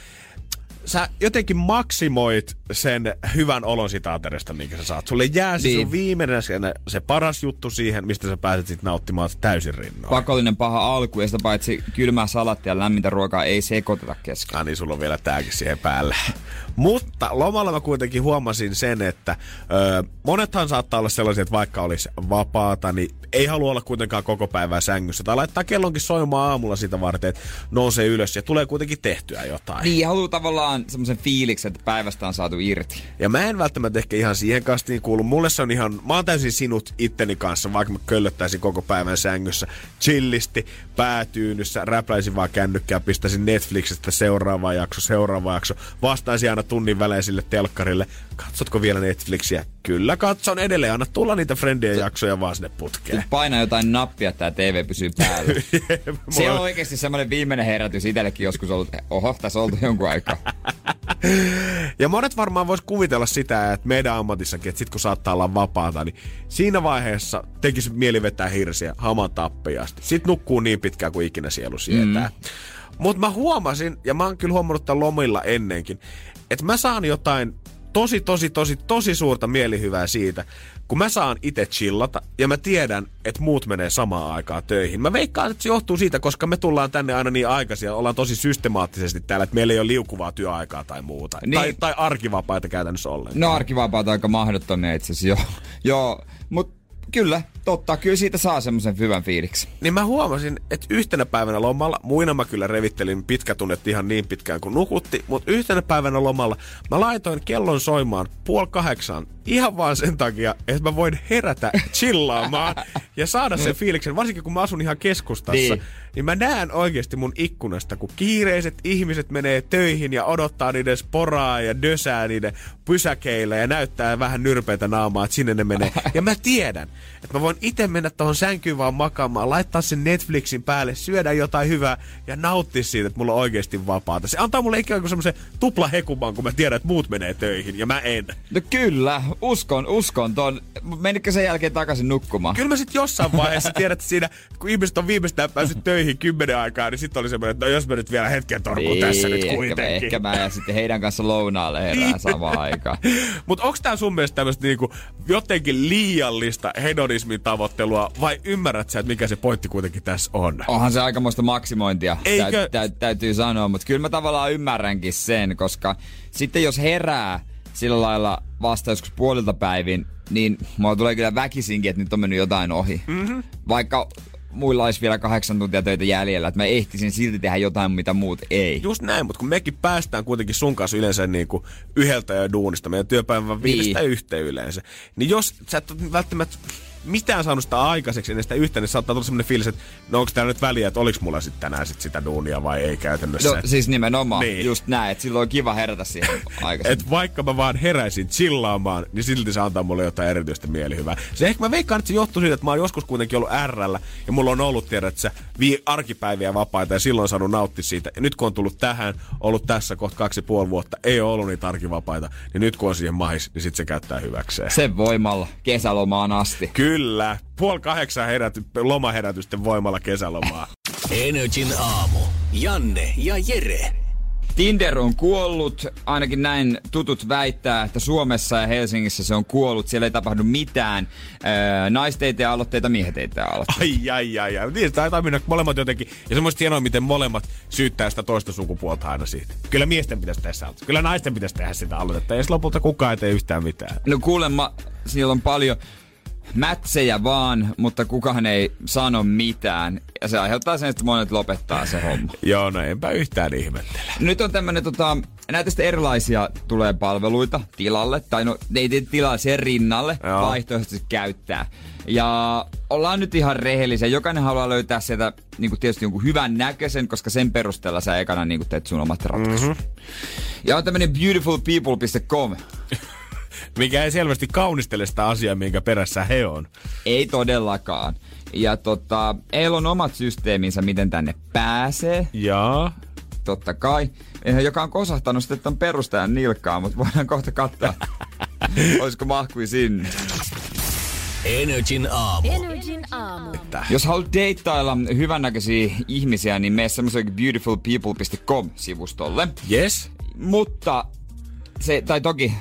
sä jotenkin maksimoit sen hyvän olon siitä ateriasta, minkä sä saat. Sulle jää se Niin. sun viimeinen se, se paras juttu siihen, mistä sä pääset sit nauttimaan täysin rinnoin. Pakollinen paha alku, ja sitä paitsi kylmää salattia ja lämmintä ruokaa ei sekoiteta kesken. Ah, niin sulla on vielä tääkin siihen päälle. Mutta lomalla mä kuitenkin huomasin sen, että ö, monethan saattaa olla sellaisia, että vaikka olisi vapaata, niin ei halua olla kuitenkaan koko päivää sängyssä. Tai laittaa kellonkin soimaan aamulla sitä varten, että nousee ylös ja tulee kuitenkin tehtyä jotain. Niin, haluaa tavallaan semmoisen fiiliksen, että päivästä on saatu irti. Ja mä en välttämättä ehkä ihan siihen kastiin kuulu. Mulle se on ihan, mä oon täysin sinut itteni kanssa, vaikka mä köllöttäisin koko päivän sängyssä. Chillisti, päätyynyssä, räpläisin vaan kännykkää, pistäisin Netflixistä seuraava jakso, seuraava jakso. Vastaisin aina tunnin välein sille telkkarille. Katsotko vielä Netflixiä? Kyllä katson edelleen. Anna tulla niitä Friendien jaksoja vaan sinne putkeen. Paina jotain nappia, että tämä TV pysyy päällä. Se on oikeasti semmoinen viimeinen herätys itsellekin joskus ollut. Oho, tässä oltu jonkun aikaa. Ja monet varmaan vois kuvitella sitä, että meidän ammatissakin, että sit kun saattaa olla vapaata, niin siinä vaiheessa tekisi mieli vetää hirsiä haman tappiasti. Sitten nukkuu niin pitkään kuin ikinä sielu sietää. Mm. Mutta mä huomasin, ja mä oon kyllä huomannut tämän lomilla ennenkin, että mä saan jotain tosi, tosi, tosi, tosi suurta mielihyvää siitä, kun mä saan itse chillata ja mä tiedän, että muut menee samaan aikaan töihin. Mä veikkaan, että se johtuu siitä, koska me tullaan tänne aina niin aikaisin ja ollaan tosi systemaattisesti täällä, että meillä ei ole liukuvaa työaikaa tai muuta. Niin. Tai, tai arkivapaita käytännössä ollenkaan. No arkivapaata aika mahdottomia itse asiassa, joo. joo. Mutta Kyllä, totta. Kyllä siitä saa semmoisen hyvän fiiliksi. Niin mä huomasin, että yhtenä päivänä lomalla, muina mä kyllä revittelin pitkätunnet ihan niin pitkään kuin nukutti, mutta yhtenä päivänä lomalla mä laitoin kellon soimaan puoli kahdeksan ihan vaan sen takia, että mä voin herätä chillaamaan ja saada sen fiiliksen, varsinkin kun mä asun ihan keskustassa. Niin niin mä näen oikeasti mun ikkunasta, kun kiireiset ihmiset menee töihin ja odottaa niiden sporaa ja dösää niiden pysäkeillä ja näyttää vähän nyrpeitä naamaa, että sinne ne menee. Ja mä tiedän, että mä voin itse mennä tuohon sänkyyn vaan makaamaan, laittaa sen Netflixin päälle, syödä jotain hyvää ja nauttia siitä, että mulla on oikeasti vapaata. Se antaa mulle ikään kuin semmoisen tupla hekuman, kun mä tiedän, että muut menee töihin ja mä en. No kyllä, uskon, uskon ton. Menikö sen jälkeen takaisin nukkumaan? Kyllä mä sitten jossain vaiheessa tiedät, että siinä, kun ihmiset on viimeistään päässyt töihin kymmenen aikaa, niin sitten oli semmoinen, että no jos mä nyt vielä hetken torkun niin, tässä nyt kuitenkin. Ehkä, ehkä mä ja sitten heidän kanssa lounaalle herään niin. samaan aikaan. Mutta onko tämä sun mielestä tämmöistä niinku jotenkin liiallista hedonismin tavoittelua vai ymmärrät sä, että mikä se pointti kuitenkin tässä on? Onhan se aikamoista maksimointia, Eikö? Tä, tä, täytyy sanoa, mutta kyllä mä tavallaan ymmärränkin sen, koska sitten jos herää sillä lailla vasta joskus puolilta päivin, niin mulla tulee kyllä väkisinkin, että nyt on mennyt jotain ohi. Mm-hmm. Vaikka muilla olisi vielä kahdeksan tuntia töitä jäljellä, että mä ehtisin silti tehdä jotain, mitä muut ei. Just näin, mutta kun mekin päästään kuitenkin sun kanssa yleensä niin kuin yhdeltä ja duunista, meidän työpäivän viidestä niin. yhteen yleensä, niin jos sä et välttämättä mitään saanut sitä aikaiseksi ennen sitä yhtä, niin saattaa tulla semmoinen fiilis, että no onko täällä nyt väliä, että oliks mulla sitten tänään sit sitä duunia vai ei käytännössä. No siis nimenomaan, niin. just näin, että silloin on kiva herätä siihen aikaisemmin. Et vaikka mä vaan heräisin chillaamaan, niin silti se antaa mulle jotain erityistä mielihyvää. Se ehkä mä veikkaan, että se johtuu siitä, että mä oon joskus kuitenkin ollut RL ja mulla on ollut tiedä, että se vii arkipäiviä vapaita ja silloin saanut nauttia siitä. Ja nyt kun on tullut tähän, ollut tässä kohta kaksi puoli vuotta, ei ole ollut niitä arkivapaita, niin nyt kun on siihen mahis, niin sit se käyttää hyväkseen. Sen voimalla kesälomaan asti. Kyllä Kyllä. Puoli kahdeksan heräty, lomaherätysten voimalla kesälomaa. Energin aamu. Janne ja Jere. Tinder on kuollut, ainakin näin tutut väittää, että Suomessa ja Helsingissä se on kuollut. Siellä ei tapahdu mitään. Öö, naisteitä aloitteita, mieheteitä aloitteita. Ai, ai, ai, ai. Niin, taitaa mennä molemmat jotenkin. Ja semmoista hienoa, miten molemmat syyttää sitä toista sukupuolta aina siitä. Kyllä miesten pitäisi tehdä sitä. Kyllä naisten pitäisi tehdä sitä aloitetta. Ja lopulta kukaan ei tee yhtään mitään. No kuulemma, siellä on paljon mätsejä vaan, mutta kukaan ei sano mitään. Ja se aiheuttaa sen, että monet lopettaa se homma. Joo, no enpä yhtään ihmettele. Nyt on tämmönen tota, näitä sitten erilaisia tulee palveluita tilalle, tai no ei tilaa sen rinnalle, Joo. vaihtoehtoisesti käyttää. Ja ollaan nyt ihan rehellisiä. Jokainen haluaa löytää sieltä niin kuin tietysti jonkun hyvän näköisen, koska sen perusteella sä ekana niin kuin teet sun omat ratkaisut. Mm-hmm. Ja on tämmönen beautifulpeople.com. mikä ei selvästi kaunistele sitä asiaa, minkä perässä he on. Ei todellakaan. Ja tota, heillä on omat systeeminsä, miten tänne pääsee. Ja. Totta kai. Joka on kosahtanut sitten tämän perustajan nilkkaa, mutta voidaan kohta katsoa, olisiko mahkui sinne. Energin aamu. Energin aamu. Jos haluat deittailla hyvännäköisiä ihmisiä, niin mene semmoiselle beautifulpeople.com-sivustolle. Yes. Mutta se, tai toki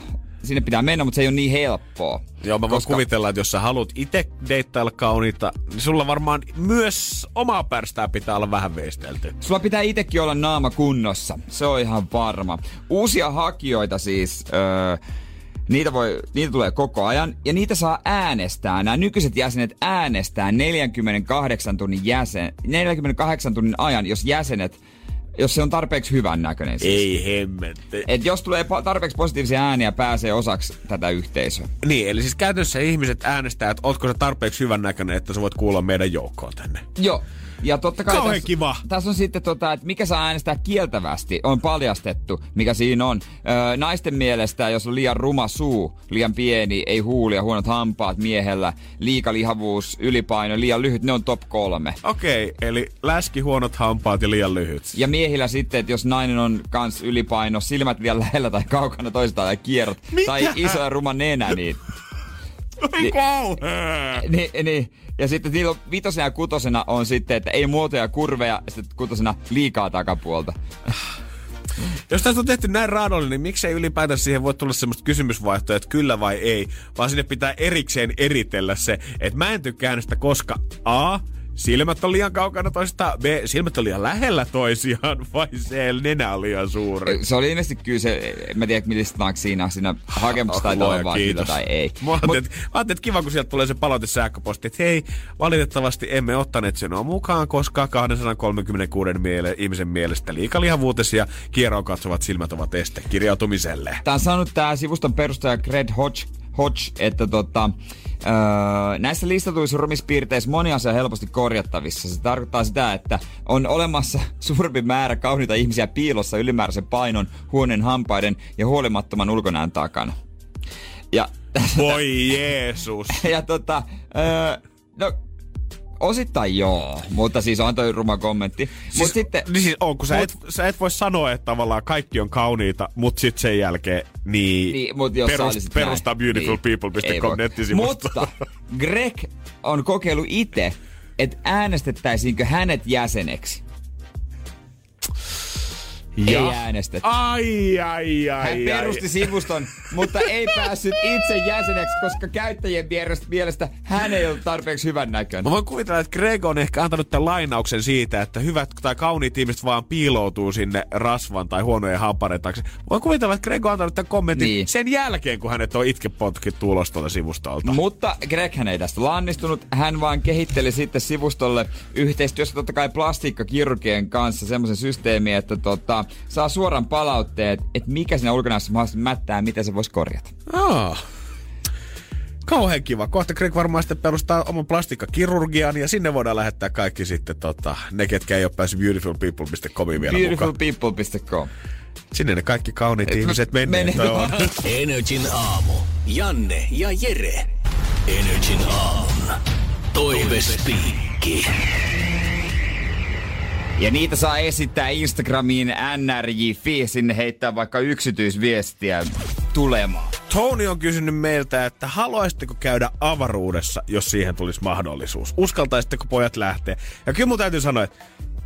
sinne pitää mennä, mutta se ei ole niin helppoa. Joo, mä voin koska... kuvitella, että jos sä haluat itse deittailla kauniita, niin sulla varmaan myös omaa pärstää pitää olla vähän veistelty. Sulla pitää itsekin olla naama kunnossa, se on ihan varma. Uusia hakijoita siis... Öö, Niitä, voi, niitä tulee koko ajan ja niitä saa äänestää. Nämä nykyiset jäsenet äänestää 48 tunnin, jäsen, 48 tunnin ajan, jos jäsenet jos se on tarpeeksi hyvän näköinen siis. Ei hemmetti. Et jos tulee tarpeeksi positiivisia ääniä, pääsee osaksi tätä yhteisöä. Niin, eli siis käytännössä ihmiset äänestää, että ootko se tarpeeksi hyvän näköinen, että sä voit kuulla meidän joukkoon tänne. Joo. Ja totta kai tässä, kiva. tässä on sitten, tota, että mikä saa äänestää kieltävästi, on paljastettu, mikä siinä on. Öö, naisten mielestä, jos on liian ruma suu, liian pieni, ei huulia, huonot hampaat miehellä, liikalihavuus, ylipaino, liian lyhyt, ne on top kolme. Okei, okay, eli läski, huonot hampaat ja liian lyhyt. Ja miehillä sitten, että jos nainen on kans ylipaino, silmät vielä lähellä tai kaukana toistaan tai kierrot, Mitä? tai iso ja ruma nenä, niin Ei Niin. Niin, niin. Ja sitten niillä on vitosena ja kutosena on sitten, että ei muotoja ja kurveja, ja sitten kutosena liikaa takapuolta. Jos tästä on tehty näin raadollinen, niin miksei ylipäätään siihen voi tulla semmoista kysymysvaihtoehtoa, että kyllä vai ei, vaan sinne pitää erikseen eritellä se, että mä en tykkää koska A, silmät on liian kaukana toisistaan, B, silmät on liian lähellä toisiaan, vai C, nenä on liian suuri. Se oli ilmeisesti kyllä se, en mä tiedä mistä siinä, siinä hakemuksessa taitaa olla vaan kyllä tai ei. Mä ajattelin, ajattelin, että kiva, kun sieltä tulee se palaute sähköposti, että hei, valitettavasti emme ottaneet sinua mukaan, koska 236 miele, ihmisen mielestä ja kieroon katsovat silmät ovat este kirjautumiselle. Tämä on sanonut tämä sivuston perustaja Greg Hodge, Hodge että tota, öö, näissä listatuissa rumispiirteissä moni asia on helposti korjattavissa. Se tarkoittaa sitä, että on olemassa suurempi määrä kauniita ihmisiä piilossa ylimääräisen painon, huoneen hampaiden ja huolimattoman ulkonäön takana. Ja, Voi Jeesus. ja tota, öö, no, osittain joo, mutta siis on toi ruma kommentti. Siis, mutta sitten, Niin siis on, kun sä, Mut- et, sä et voi sanoa, että tavallaan kaikki on kauniita, mutta sitten sen jälkeen niin, Niin, mut jos perust, perustaa. Niin, beautifulpeople.com nettisivusto. Mutta Greg on kokeillut itse, että äänestettäisiinkö hänet jäseneksi. Ei äänestetty. Ai, ai, ai, Hän ai. perusti sivuston, mutta ei päässyt itse jäseneksi, koska käyttäjien mielestä, mielestä hän ei ollut tarpeeksi hyvän näköinen. Mä voin kuvitella, että Greg on ehkä antanut tämän lainauksen siitä, että hyvät tai kauniit ihmiset vaan piiloutuu sinne rasvan tai huonojen hampaiden taakse. Mä voin kuvitella, että Greg on antanut tämän kommentin Niin. sen jälkeen, kun hänet on itke potkittu ulos tuolta sivustolta. Mutta Greghän ei tästä lannistunut. Hän vaan kehitteli sitten sivustolle yhteistyössä totta kai plastiikkakirurgien kanssa semmoisen systeemin, että tota, saa suoran palautteet, että mikä siinä ulkonäössä mahdollisesti mättää, miten se voisi korjata. Aa. Kauhean kiva. Kohta Greg varmaan sitten perustaa oman plastiikkakirurgian ja sinne voidaan lähettää kaikki sitten tota, ne, ketkä ei ole päässyt beautifulpeople.comiin vielä mukaan. Beautifulpeople.com. Sinne ne kaikki kauniit ihmiset menee. Menee. On. Energin aamu. Janne ja Jere. Energin aamun. Toivespiikki. Ja niitä saa esittää Instagramiin nrj.fi, sinne heittää vaikka yksityisviestiä tulemaan. Tony on kysynyt meiltä, että haluaisitteko käydä avaruudessa, jos siihen tulisi mahdollisuus? Uskaltaisitteko pojat lähteä? Ja kyllä mun täytyy sanoa, että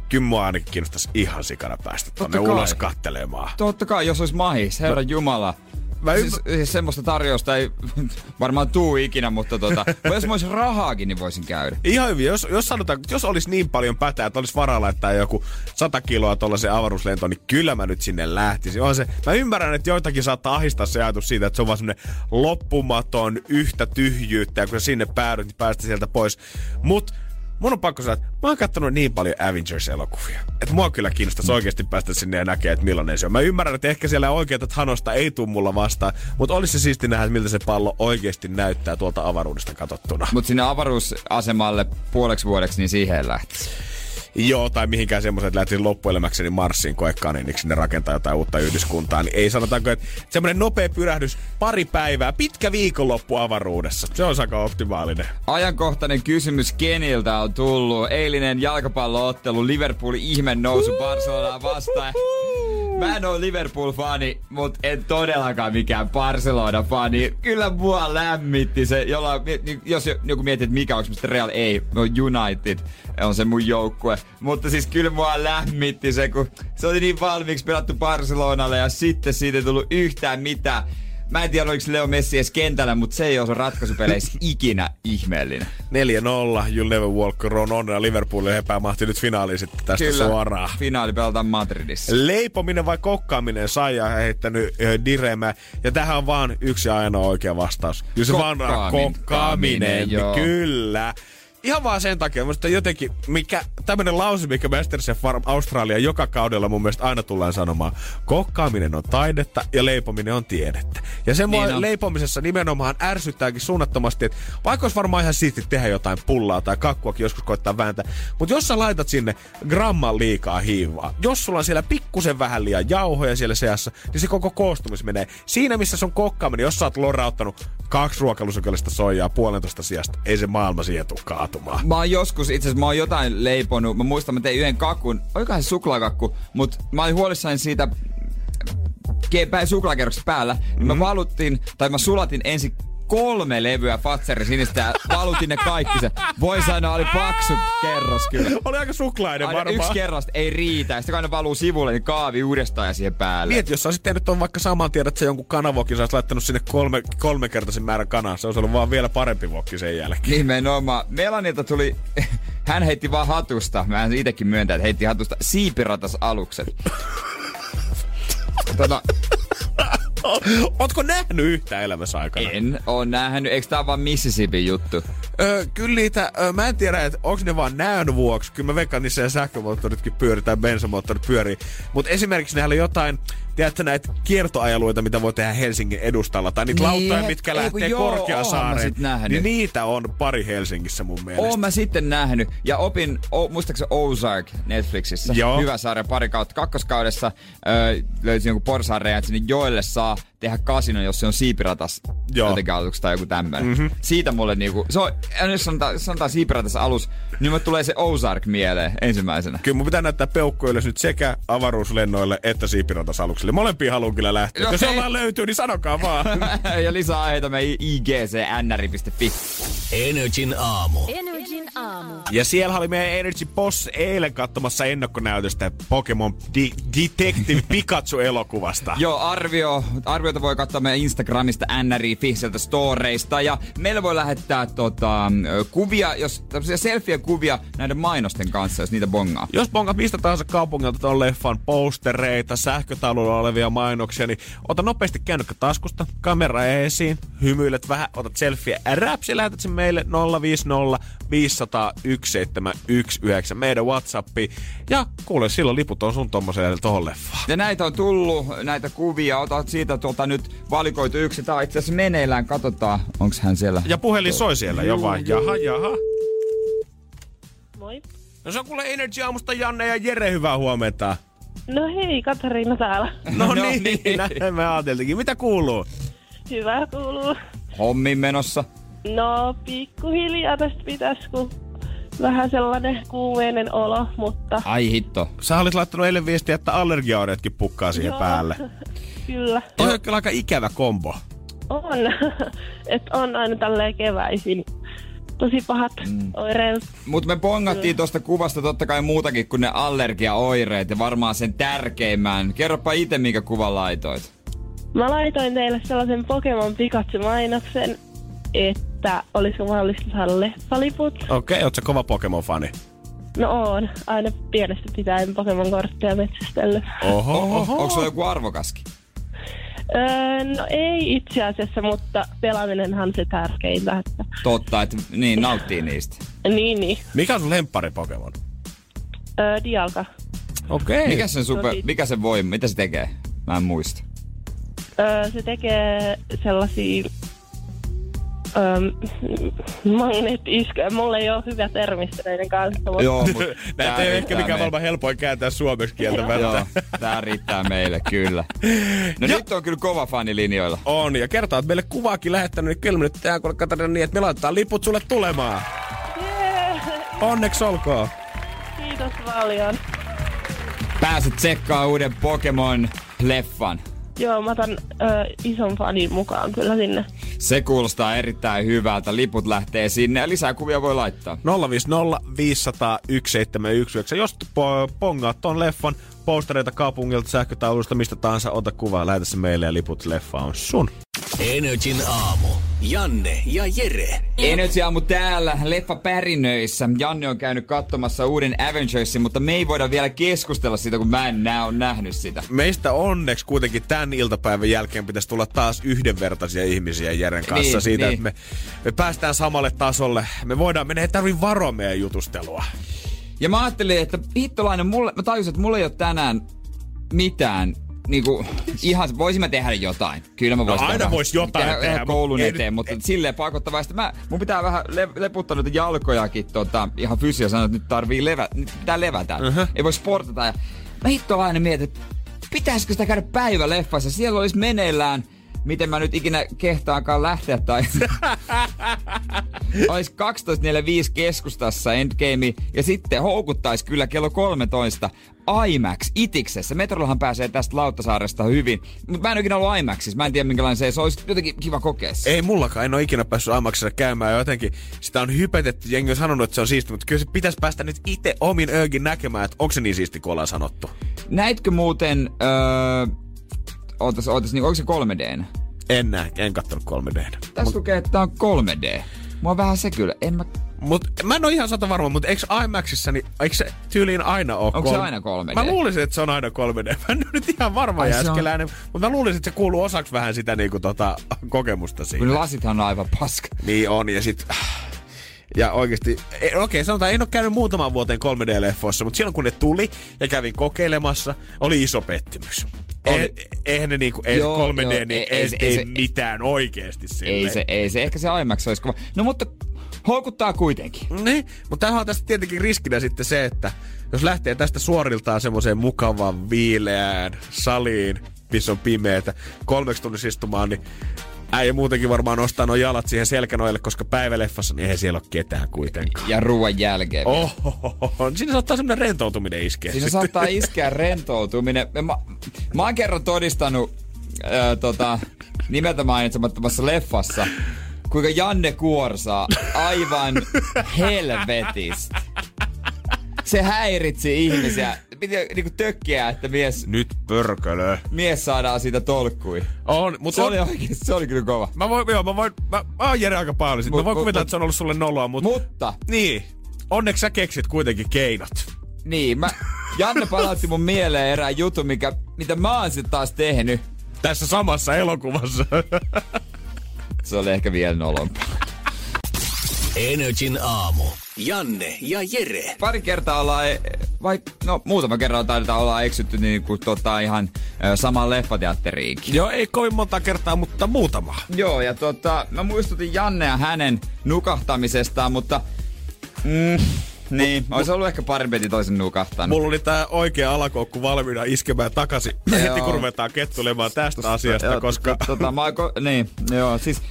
kyllä mua ainakin kiinnostaisi ihan sikana päästä tonne Totta kai. ulos kattelemaan. Totta kai, jos olisi mahis, herra Jumala. Mä siis, siis semmoista tarjousta ei varmaan tuu ikinä, mutta tota, jos mä olisin rahaakin, niin voisin käydä. Ihan hyvin. Jos, jos sanotaan, jos olisi niin paljon pätää, että olisi varaa laittaa joku 100 kiloa tuollaisen avaruuslentoon, niin kyllä mä nyt sinne lähtisin. On se, mä ymmärrän, että joitakin saattaa ahistaa se ajatus siitä, että se on vaan semmoinen loppumaton yhtä tyhjyyttä, ja kun sä sinne päädyt, niin päästä sieltä pois. Mut mun on pakko sanoa, että mä oon katsonut niin paljon Avengers-elokuvia, että mua kyllä kiinnostaisi oikeasti päästä sinne ja näkee, että millainen se on. Mä ymmärrän, että ehkä siellä oikeita Thanosta ei tuu mulla vastaan, mutta olisi se siisti nähdä, miltä se pallo oikeasti näyttää tuolta avaruudesta katsottuna. Mutta sinne avaruusasemalle puoleksi vuodeksi, niin siihen lähtisi. Joo, tai mihinkään semmoisen, että lähtisin loppuelämäkseni Marsiin koekaniiniksi sinne rakentaa jotain uutta yhdyskuntaa, niin ei sanotaanko, että semmoinen nopea pyrähdys, pari päivää, pitkä viikonloppu avaruudessa. Se on aika optimaalinen. Ajankohtainen kysymys Keniltä on tullut. Eilinen jalkapalloottelu Liverpoolin ihme nousu Barcelonaa vastaan. Mä en oo Liverpool-fani, mutta en todellakaan mikään Barcelona-fani. Kyllä mua lämmitti se, jolla, jos joku miettii, että mikä onko Real ei, no United on se mun joukkue. Mutta siis kyllä mua lämmitti se, kun se oli niin valmiiksi pelattu Barcelonalle ja sitten siitä ei tullut yhtään mitään. Mä en tiedä, oliko Leo Messi edes kentällä, mutta se ei ole ratkaisupeleissä ikinä ihmeellinen. 4-0, You'll Never Walk Alone on ja Liverpoolin epämahti nyt finaaliin sitten tästä Kyllä, suoraan. finaali pelataan Madridissa. Leipominen vai kokkaaminen, Saija on heittänyt ö, diremä. Ja tähän on vaan yksi ja ainoa oikea vastaus. Kyllä se vaan Kokkaaminen. kokkaaminen, kyllä. Ihan vaan sen takia, musta jotenkin, mikä, tämmönen lause, mikä Masterchef Australia joka kaudella mun mielestä aina tullaan sanomaan. Kokkaaminen on taidetta ja leipominen on tiedettä. Ja se mua Niin on. leipomisessa nimenomaan ärsyttääkin suunnattomasti, että vaikka olisi varmaan ihan siisti tehdä jotain pullaa tai kakkuakin joskus koittaa vääntää, mutta jos sä laitat sinne gramman liikaa hiivaa, jos sulla on siellä pikkusen vähän liian jauhoja siellä seassa, niin se koko koostumus menee. Siinä missä sun kokkaaminen, jos sä oot lorauttanut kaksi ruokalusukallista soijaa puolentoista sijasta, ei se maailma siihen tuu kaatumaan. Mä oon joskus, itse asiassa mä oon jotain leiponut. Mä muistan, mä tein yhden kakun. Oikohan se suklaakakku, mutta mä olin huolissani siitä pää- suklaakerroksesta päällä. Niin mä valuttiin, tai mä sulatin ensin kolme levyä Fatseri sinistä ja valutin ne kaikki se. Voi sanoa, oli paksu kerros kyllä. Oli aika suklainen Aina varmaan. yksi kerros ei riitä. Ja sitten kun aina valuu sivulle, niin kaavi uudestaan ja siihen päälle. Mieti, jos sä olisit tehnyt on vaikka saman tiedät, että se jonkun kanavokin, sä laittanut sinne kolme, kolmekertaisen määrän kanaa. Se olisi ollut vaan vielä parempi vokki sen jälkeen. Nimenomaan. Melanilta tuli, hän heitti vaan hatusta, mä en itekin myöntää, että heitti hatusta siipiratas alukset. tota, Ootko nähnyt yhtä elämässä aikana? en oo nähnyt, eikö tää vaan Mississippi juttu? Öö, kyllä niitä, öö, mä en tiedä, että onko ne vaan näön vuoksi. Kyllä mä veikkaan, niissä sähkömoottoritkin pyörii tai bensamoottorit pyörii. Mutta esimerkiksi näillä jotain, tiedätkö näitä kiertoajeluita, mitä voi tehdä Helsingin edustalla. Tai niitä Niin, lauttoja, mitkä lähtee joo, Korkeasaareen. Niin niitä on pari Helsingissä mun mielestä. Oon mä sitten nähnyt ja opin, o, muistaakseni Ozark Netflixissä. Joo. Hyvä sarja, pari kautta. Kakkoskaudessa ö, löysin jonkun porsaanreiän, että sinne joelle saa tehdä kasino, jos se on siipiratas Joo. jotenkin aluksi tai joku tämmöinen. Mm-hmm. Siitä mulle niinku, se on, jos sanotaan, jos sanotaan siipiratas alus, niin mulle tulee se Ozark mieleen ensimmäisenä. Kyllä mun pitää näyttää peukkuille nyt sekä avaruuslennoille että siipiratasaluksille. Molempiin haluan kyllä lähteä. No Jos hei. jollain löytyy, niin sanokaa vaan. ja lisää aiheita meidän igcnr.fi. Energin aamu. Energin aamu. Ja siellä oli meidän Energy Boss eilen katsomassa ennakkonäytöstä Pokemon Di- Detective Pikachu-elokuvasta. Joo, arvio, arviota voi katsoa meidän Instagramista nri.fi sieltä storeista. Ja meillä voi lähettää tota, kuvia, jos tämmöisiä selfie-kuvia näiden mainosten kanssa, jos niitä bongaa. Jos bongat mistä tahansa kaupungilta tuon leffan postereita, olevia mainoksia, niin ota nopeasti kännykkä taskusta, kamera esiin, hymyilet vähän, otat selfie, räpsi, lähetät sen meille 050 500 1719 meidän Whatsappi. Ja kuule, silloin liput on sun tommoselle tohon leffaan. Ja näitä on tullut, näitä kuvia. Ota siitä tuota nyt valikoitu yksi. Tää on itse asiassa meneillään. Katsotaan, onks hän siellä. Ja puhelin soi siellä jo vai? Jaha, jaha. Moi. No se on kuule Energy Aamusta Janne ja Jere, hyvää huomenta. No hei, Katariina täällä. No, No niin, niin. näin me ajateltiinkin. Mitä kuuluu? Hyvä kuuluu. Hommin menossa. No, pikkuhiljaa tästä pitäisi, kun vähän sellainen kuumeinen olo, mutta Ai hitto. Sä olit laittanut eilen viestiä, että allergiaoireetkin pukkaa siihen Joo. päälle. kyllä. Toi on kyllä aika ikävä kombo. On. että on aina tälleen keväisin. Tosi pahat mm. oireet. Mutta me bongattiin tuosta kuvasta totta kai muutakin kuin ne allergiaoireet ja varmaan sen tärkeimmän. Kerropa itse, minkä kuvan laitoit. Mä laitoin teille sellaisen Pokemon Pikachu-mainoksen, että olisiko mahdollista saada leffaliput. Okei, okay, oot sä kova Pokemon-fani? No on. Aina pienestä pitäen Pokemon-kortteja metsästellyt. Oho, Oho, oho. onko sulla joku arvokaskin? Öö, no ei itse asiassa, mutta pelaaminenhan se tärkeintä. Että... Totta, että niin, nauttii niistä. Niin, niin. Mikä on sun lemppari Pokemon? Öö, Dialga. Okei. Okay. Mikä sen super, Tosi- mikä se voi, mitä se tekee? Mä en muista. Öö, se tekee sellaisia öö, magneettisköjä. Mulla ei ole hyvä termistö näiden kanssa, mutta Joo, mut Näitä tää ei ole ehkä riittää mikään meille. maailman helpoin kääntää suomeksi Joo, kieltämättä. tää riittää meille, kyllä. No Ja- nyt on kyllä kova fani linjoilla. On, ja kertaa, että meille kuvaakin lähettänyt, niin kyllä me nyt tehdään kuule Katarina niin, että me laitetaan liput sulle tulemaan. Jee, Onneksi olkoon. kiitos paljon. Pääset tsekkaa uuden Pokemon-leffan. Joo, mä otan öö, ison fanin mukaan kyllä sinne. Se kuulostaa erittäin hyvältä. Liput lähtee sinne ja lisää kuvia voi laittaa. 050 500 1719. Jos po- pongaat ton leffan postereita kaupungilta, sähkötaulusta, mistä tahansa, ota kuva, lähetä se meille ja liput leffa on sun. Energin aamu. Janne ja Jere. Energy aamu täällä, leffa Pärinöissä. Janne on käynyt katsomassa uuden Avengersin, mutta me ei voida vielä keskustella siitä, kun mä en nää on nähnyt sitä. Meistä onneksi kuitenkin tämän iltapäivän jälkeen pitäisi tulla taas yhdenvertaisia ihmisiä Jeren kanssa Niin, siitä, niin. että me, me päästään samalle tasolle. Me voidaan, meidän ei tarvi varoa meidän jutustelua. Ja mä ajattelin, että hittolainen, mulle, mä tajusin, että mulla ei ole tänään mitään niinku, ihan, voisin mä tehdä jotain. Kyllä mä voisin No aina tehdä, vois jotain tehdä, tehdä, koulun ei eteen, nyt- mutta silleen pakottavaista. Mä, mun pitää vähän le, leputtaa noita jalkojakin tota, ihan fysio sanoa, että nyt tarvii levä, nyt pitää levätä. Uh-huh. Ei voi sportata. Ja mä hittolainen mietin, että pitäisikö sitä käydä päiväleffassa. Siellä olisi meneillään miten mä nyt ikinä kehtaankaan lähteä tai olisi 12.45 keskustassa Endgame ja sitten houkuttaisi kyllä kello 13 IMAX itiksessä. Metrollahan pääsee tästä Lauttasaaresta hyvin, mutta mä en ikinä ollut IMAXissa. Mä en tiedä minkälainen se, se olisi jotenkin kiva kokea. Ei mullakaan, en ole ikinä päässyt IMAXissa käymään. Jotenkin sitä on hypetetty, jengi on sanonut, että se on siisti, mutta kyllä se pitäisi päästä nyt itse omin öökin näkemään, että onko se niin siisti kuin ollaan sanottu. Näitkö muuten, öö, ootas, ootas, niin onko se 3D? En näe, en kattonut 3D. Tässä lukee, että tää on 3D. Mua vähän se kyllä. En mä... Mut mä en ole ihan sata varma, mutta eikö IMAXissa, niin eikö se tyyliin aina ole Onko se kolme- aina 3D? Mä luulisin, että se on aina 3D. Mä en ole nyt ihan varma Ai se on- mutta mä luulisin, että se kuuluu osaksi vähän sitä niinku tota, kokemusta siinä. lasithan on aivan paska. Niin on, ja sit... Ja oikeasti, e- okei, sanotaan, en ole käynyt muutaman vuoteen 3D-leffoissa, mutta silloin kun ne tuli ja kävin kokeilemassa, oli iso pettymys. Oli. Eihän ne niinku, ei Joo, 3D, joo, niin ei- ei, ei se- ei, ei se- mitään oikeesti silleen. Ei se, ei se. Ehkä se IMAX olisi kova. No mutta houkuttaa kuitenkin. Niin, mutta tämähän on tästä tietenkin riskinä sitten se, että jos lähtee tästä suoriltaan semmoiseen mukavan viileään saliin, missä on pimeätä, kolmeksi tunnissa istumaan, niin äijä muutenkin varmaan nostaa nuo jalat siihen selkänoille, koska päiväleffassa niin eihän siellä ole ketään kuitenkaan. Ja ruoan jälkeen. Oho, siinä saattaa semmoinen rentoutuminen iskeä. Siinä sitten. saattaa iskeä rentoutuminen. Mä, mä oon kerran todistanut ää, tota, nimeltä mainitsemattomassa leffassa, kuinka Janne kuorsaa aivan helvetistä. Se häiritsi ihmisiä. Piti niinku tökkiä, että mies, Nyt pörkölö. mies saadaan siitä tolkkui. On, mutta Se on, oli oikeesti, se oli kyllä kova. Mä voin, joo, mä voin, mä, mä oon Jere aika paljon sit. Mut- Mä voin mut- kuvitella, mut- että se on ollut sulle noloa, mutta... Mutta, Niin. Onneksi sä keksit kuitenkin keinot. niin, mä, Janne palautti mun mieleen erään jutun, mikä, mitä mä oon sit taas tehnyt. Tässä samassa elokuvassa. Se oli ehkä vielä nolompaa. Energin aamu. Janne ja Jere. pari kertaa ollaan, e- vai no muutama kerran taidetaan olla eksytty niin kuin tota ihan ö, samaan leffateatteriinkin. Joo, ei kovin monta kertaa, mutta muutama. Joo, ja tota, mä muistutin Jannea hänen nukahtamisestaan, mutta mm, niin, olisi ollut ehkä parempi, että toisen nukahtanut. Mulla oli tää oikea alakoukku valmiina iskemään takaisin heti kun ruvetaan kettulemaan tästä asiasta, koska, Tota, mä, niin, joo, siis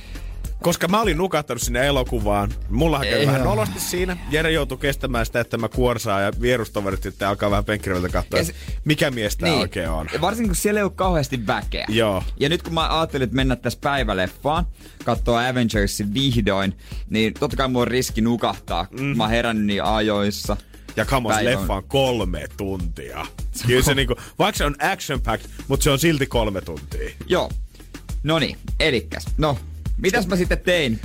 koska mä olin nukahtanut sinne elokuvaan. Mullahan kävi vähän nolosti siinä. Jere joutui kestämään sitä, että mä kuorsaan ja vierustoverit sitten alkaa vähän penkkiröiltä katsoa, se- mikä mies tää niin, oikein on. varsinkin kun siellä ei ole kauheasti väkeä. Joo. Ja nyt kun mä ajattelin, että mennä tässä päiväleffaan, katsoa Avengersin vihdoin, niin totta kai mulla on riski nukahtaa. Mm. Mä oon herännyt niin ajoissa. Ja kamos, leffa on kolme tuntia. Kyllä se niinku, vaikka se on action packed, mutta se on silti kolme tuntia. Joo. No niin, elikäs. No, mitäs mä sitten tein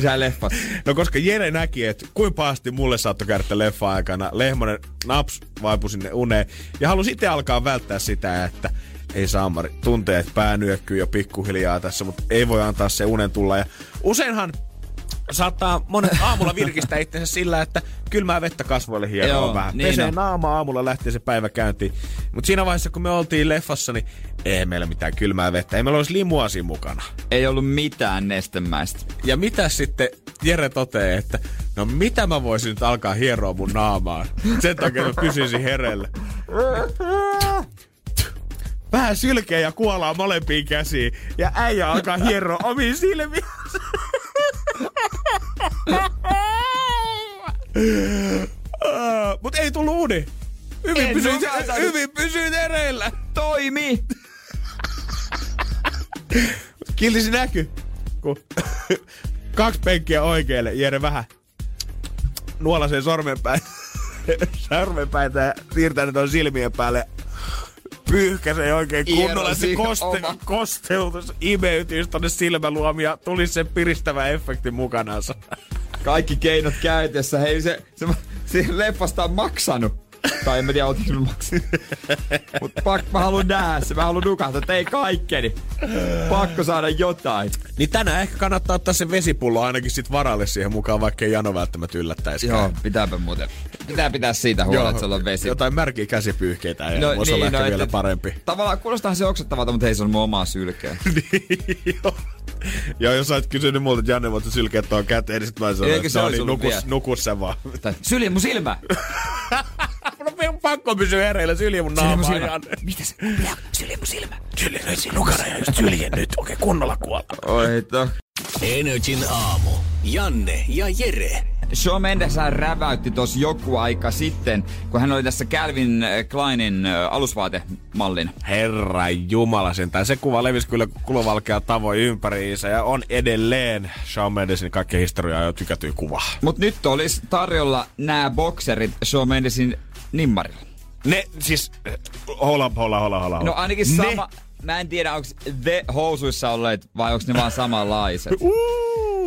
siellä leffassa? No koska Jere näki, että kuin pahasti mulle saattoi käydä leffa aikana, Lehmonen naps vaipui sinne uneen. Ja halusi itse alkaa välttää sitä, että ei saamari, tuntee, että pää nyökkyy jo pikkuhiljaa tässä, mutta ei voi antaa se unen tulla. Ja useinhan saattaa monet aamulla virkistää itsensä sillä, että kylmää vettä kasvoille hieroa Joo, vähän. niin Pesee on. naama aamulla lähtee se päivä käyntiin. Mutta siinä vaiheessa, kun me oltiin leffassa, niin ei meillä mitään kylmää vettä. Ei meillä olisi limuasi mukana. Ei ollut mitään nestemäistä. Ja mitä sitten Jere toteaa, että no mitä mä voisin nyt alkaa hieroa mun naamaan? Sen takia mä pysyisin hereillä. Vähän sylkeä ja kuolaa molempiin käsiin. Ja äijä alkaa hieroa omiin silmiin. Mut ei tullut uni. Hyvin pysyit, hyvin pysyit hereillä. Toimi! Kilti se näky. Kun kaksi penkkiä oikealle, Jere vähän nuolasee sormenpäin. sormenpäitä ja siirtää ne tuon silmien päälle. Pyyhkäsee oikein kunnolla. Se koste, kosteutus imeytyy tonne silmäluomia ja tuli se piristävä efekti mukanansa. Kaikki keinot käytössä. Hei, se, se, se leffasta on maksanut. Tai en mä tiedä, otinko mä maksanut. Mut pak, mä haluan nähdä se. Mä haluan nukahtaa. Tei kaikkeni. Pakko saada jotain. Niin tänään ehkä kannattaa ottaa se vesipullo ainakin sit varalle siihen mukaan, vaikka ei Jano välttämättä yllättäisikään. Joo, pitääpä muuten. Pitää pitää siitä huolta, että sulla on vesi. Jotain märkiä käsipyyhkeitä ja no, voisi niin, olla ehkä et- vielä parempi. Tavallaan kuulostaa se oksettavalta, mutta hei, se on mun omaa sylkeä. Joo. Ja jos sä et kysynyt multa, että Janne, voit sylkeä tuon käteen, niin sit mä sanoin, että se no niin, nukus, nukus se vaan. Tai sylje mun silmä! No pakko pysyä hereillä, sylje mun Sylje mun naamaa. Mitä se? Sylje mun silmä! Sylje nyt siinä nukana ja just sylje nyt. Okei, kunnolla kuolla. Oi to. Energin aamu. Janne ja Jere. Shawn Mendes räväytti tuossa joku aika sitten, kun hän oli tässä Calvin Kleinin äh, alusvaatemallin. Herra Jumala sentään. Se kuva levisi kyllä kulovalkea tavoin ympäriinsä ja on edelleen Shawn Mendesin kaikkien historiaa jo tykätyin kuva. Mut nyt olisi tarjolla nämä bokserit Shawn Mendesin nimmarilla. Ne siis, hola, hola, hola, hola. No ainakin ne, sama... Mä en tiedä, onko The housuissa olleet vai onko ne vaan samanlaiset.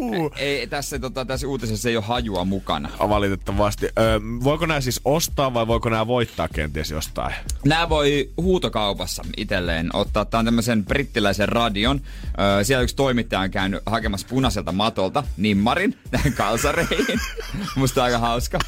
Uh, Ei, tässä, tota, tässä uutisessa ei ole hajua mukana. valitettavasti. Öö, voiko nämä siis ostaa vai voiko nämä voittaa kenties jostain? Nämä voi huutokaupassa itselleen ottaa. Tämä on tämmöisen brittiläisen radion. Öö, siellä yksi toimittaja on käynyt hakemassa punaiselta matolta nimmarin tähän kalsareihin. Musta aika hauska.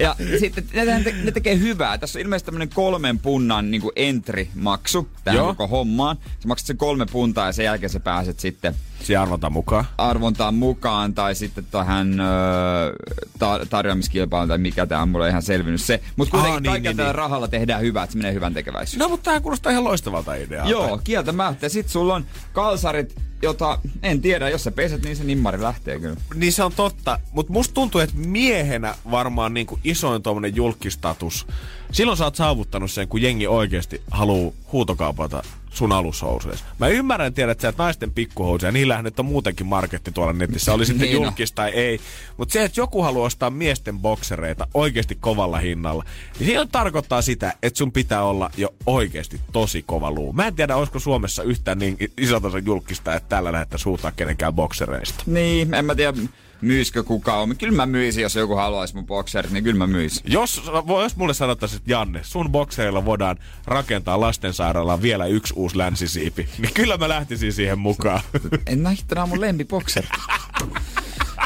Ja sitten ne, te- ne tekee hyvää. Tässä on ilmeisesti tämmönen kolmen punnan niin entry-maksu tähän Joo. koko hommaan. Sä maksat sen kolme puntaa ja sen jälkeen sä pääset sitten Siinä arvotaan mukaan. arvontaan mukaan tai sitten tähän öö, ta- tarjoamiskilpailuun tai mikä tämä on, mulle ei ihan selvinnyt se. Mutta kuitenkin Aa, niin, niin, niin, tällä niin. rahalla tehdään hyvää, että se menee hyvän tekeväisyyteen. No, mutta tämä kuulostaa ihan loistavalta idealta. Joo, kieltämättä. Ja sit sulla on kalsarit, jota en tiedä, jos sä peset, niin se nimmari lähtee kyllä. Niin se on totta, mutta musta tuntuu, että miehenä varmaan niinku isoin tuommoinen julkistatus, silloin sä oot saavuttanut sen, kun jengi oikeasti haluu huutokaupata sun alushousuissa. Mä ymmärrän, tiedät että sä et naisten pikkuhousuja, niillähän nyt on muutenkin marketti tuolla netissä, oli sitten Niin on. julkis tai ei. Mutta se, että joku haluaa ostaa miesten boksereita oikeasti kovalla hinnalla, niin siinä tarkoittaa sitä, että sun pitää olla jo oikeasti tosi kova luu. Mä en tiedä, olisiko Suomessa yhtään niin isolta julkista, että täällä lähdettäisiin huutaa kenenkään boksereista. Niin, en mä tiedä myisikö kukaan. Kyllä mä myisin, jos joku haluaisi mun bokserit, niin kyllä mä myisin. Jos, jos mulle sanottaisiin, että Janne, sun bokseilla voidaan rakentaa lastensairaalaan vielä yksi uusi länsisiipi, niin kyllä mä lähtisin siihen mukaan. En nämä on mun lempibokseri.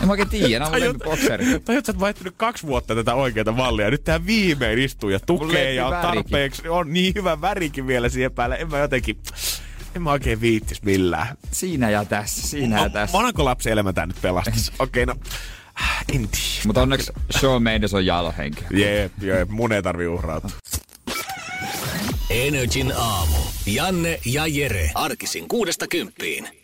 En mä oikein tiedä, nämä on mun lempibokseri. Tai että sä oot vaihtanut kaksi vuotta tätä oikeata mallia. Nyt tää viimein istuu ja tukee ja on tarpeeksi. On niin hyvä värikin vielä siihen päälle. En mä jotenkin... En mä oikein viittis millään. Siinä ja tässä, siinä ja tässä. Monako lapsen elämä tää nyt pelastas? Okei, no... En tiedä. Mutta onneksi Shawn Mendes on jalohenkilö. Jep, jep, mun ei tarvi uhrautua. Energin aamu. Janne ja Jere. Arkisin kuudesta kymppiin.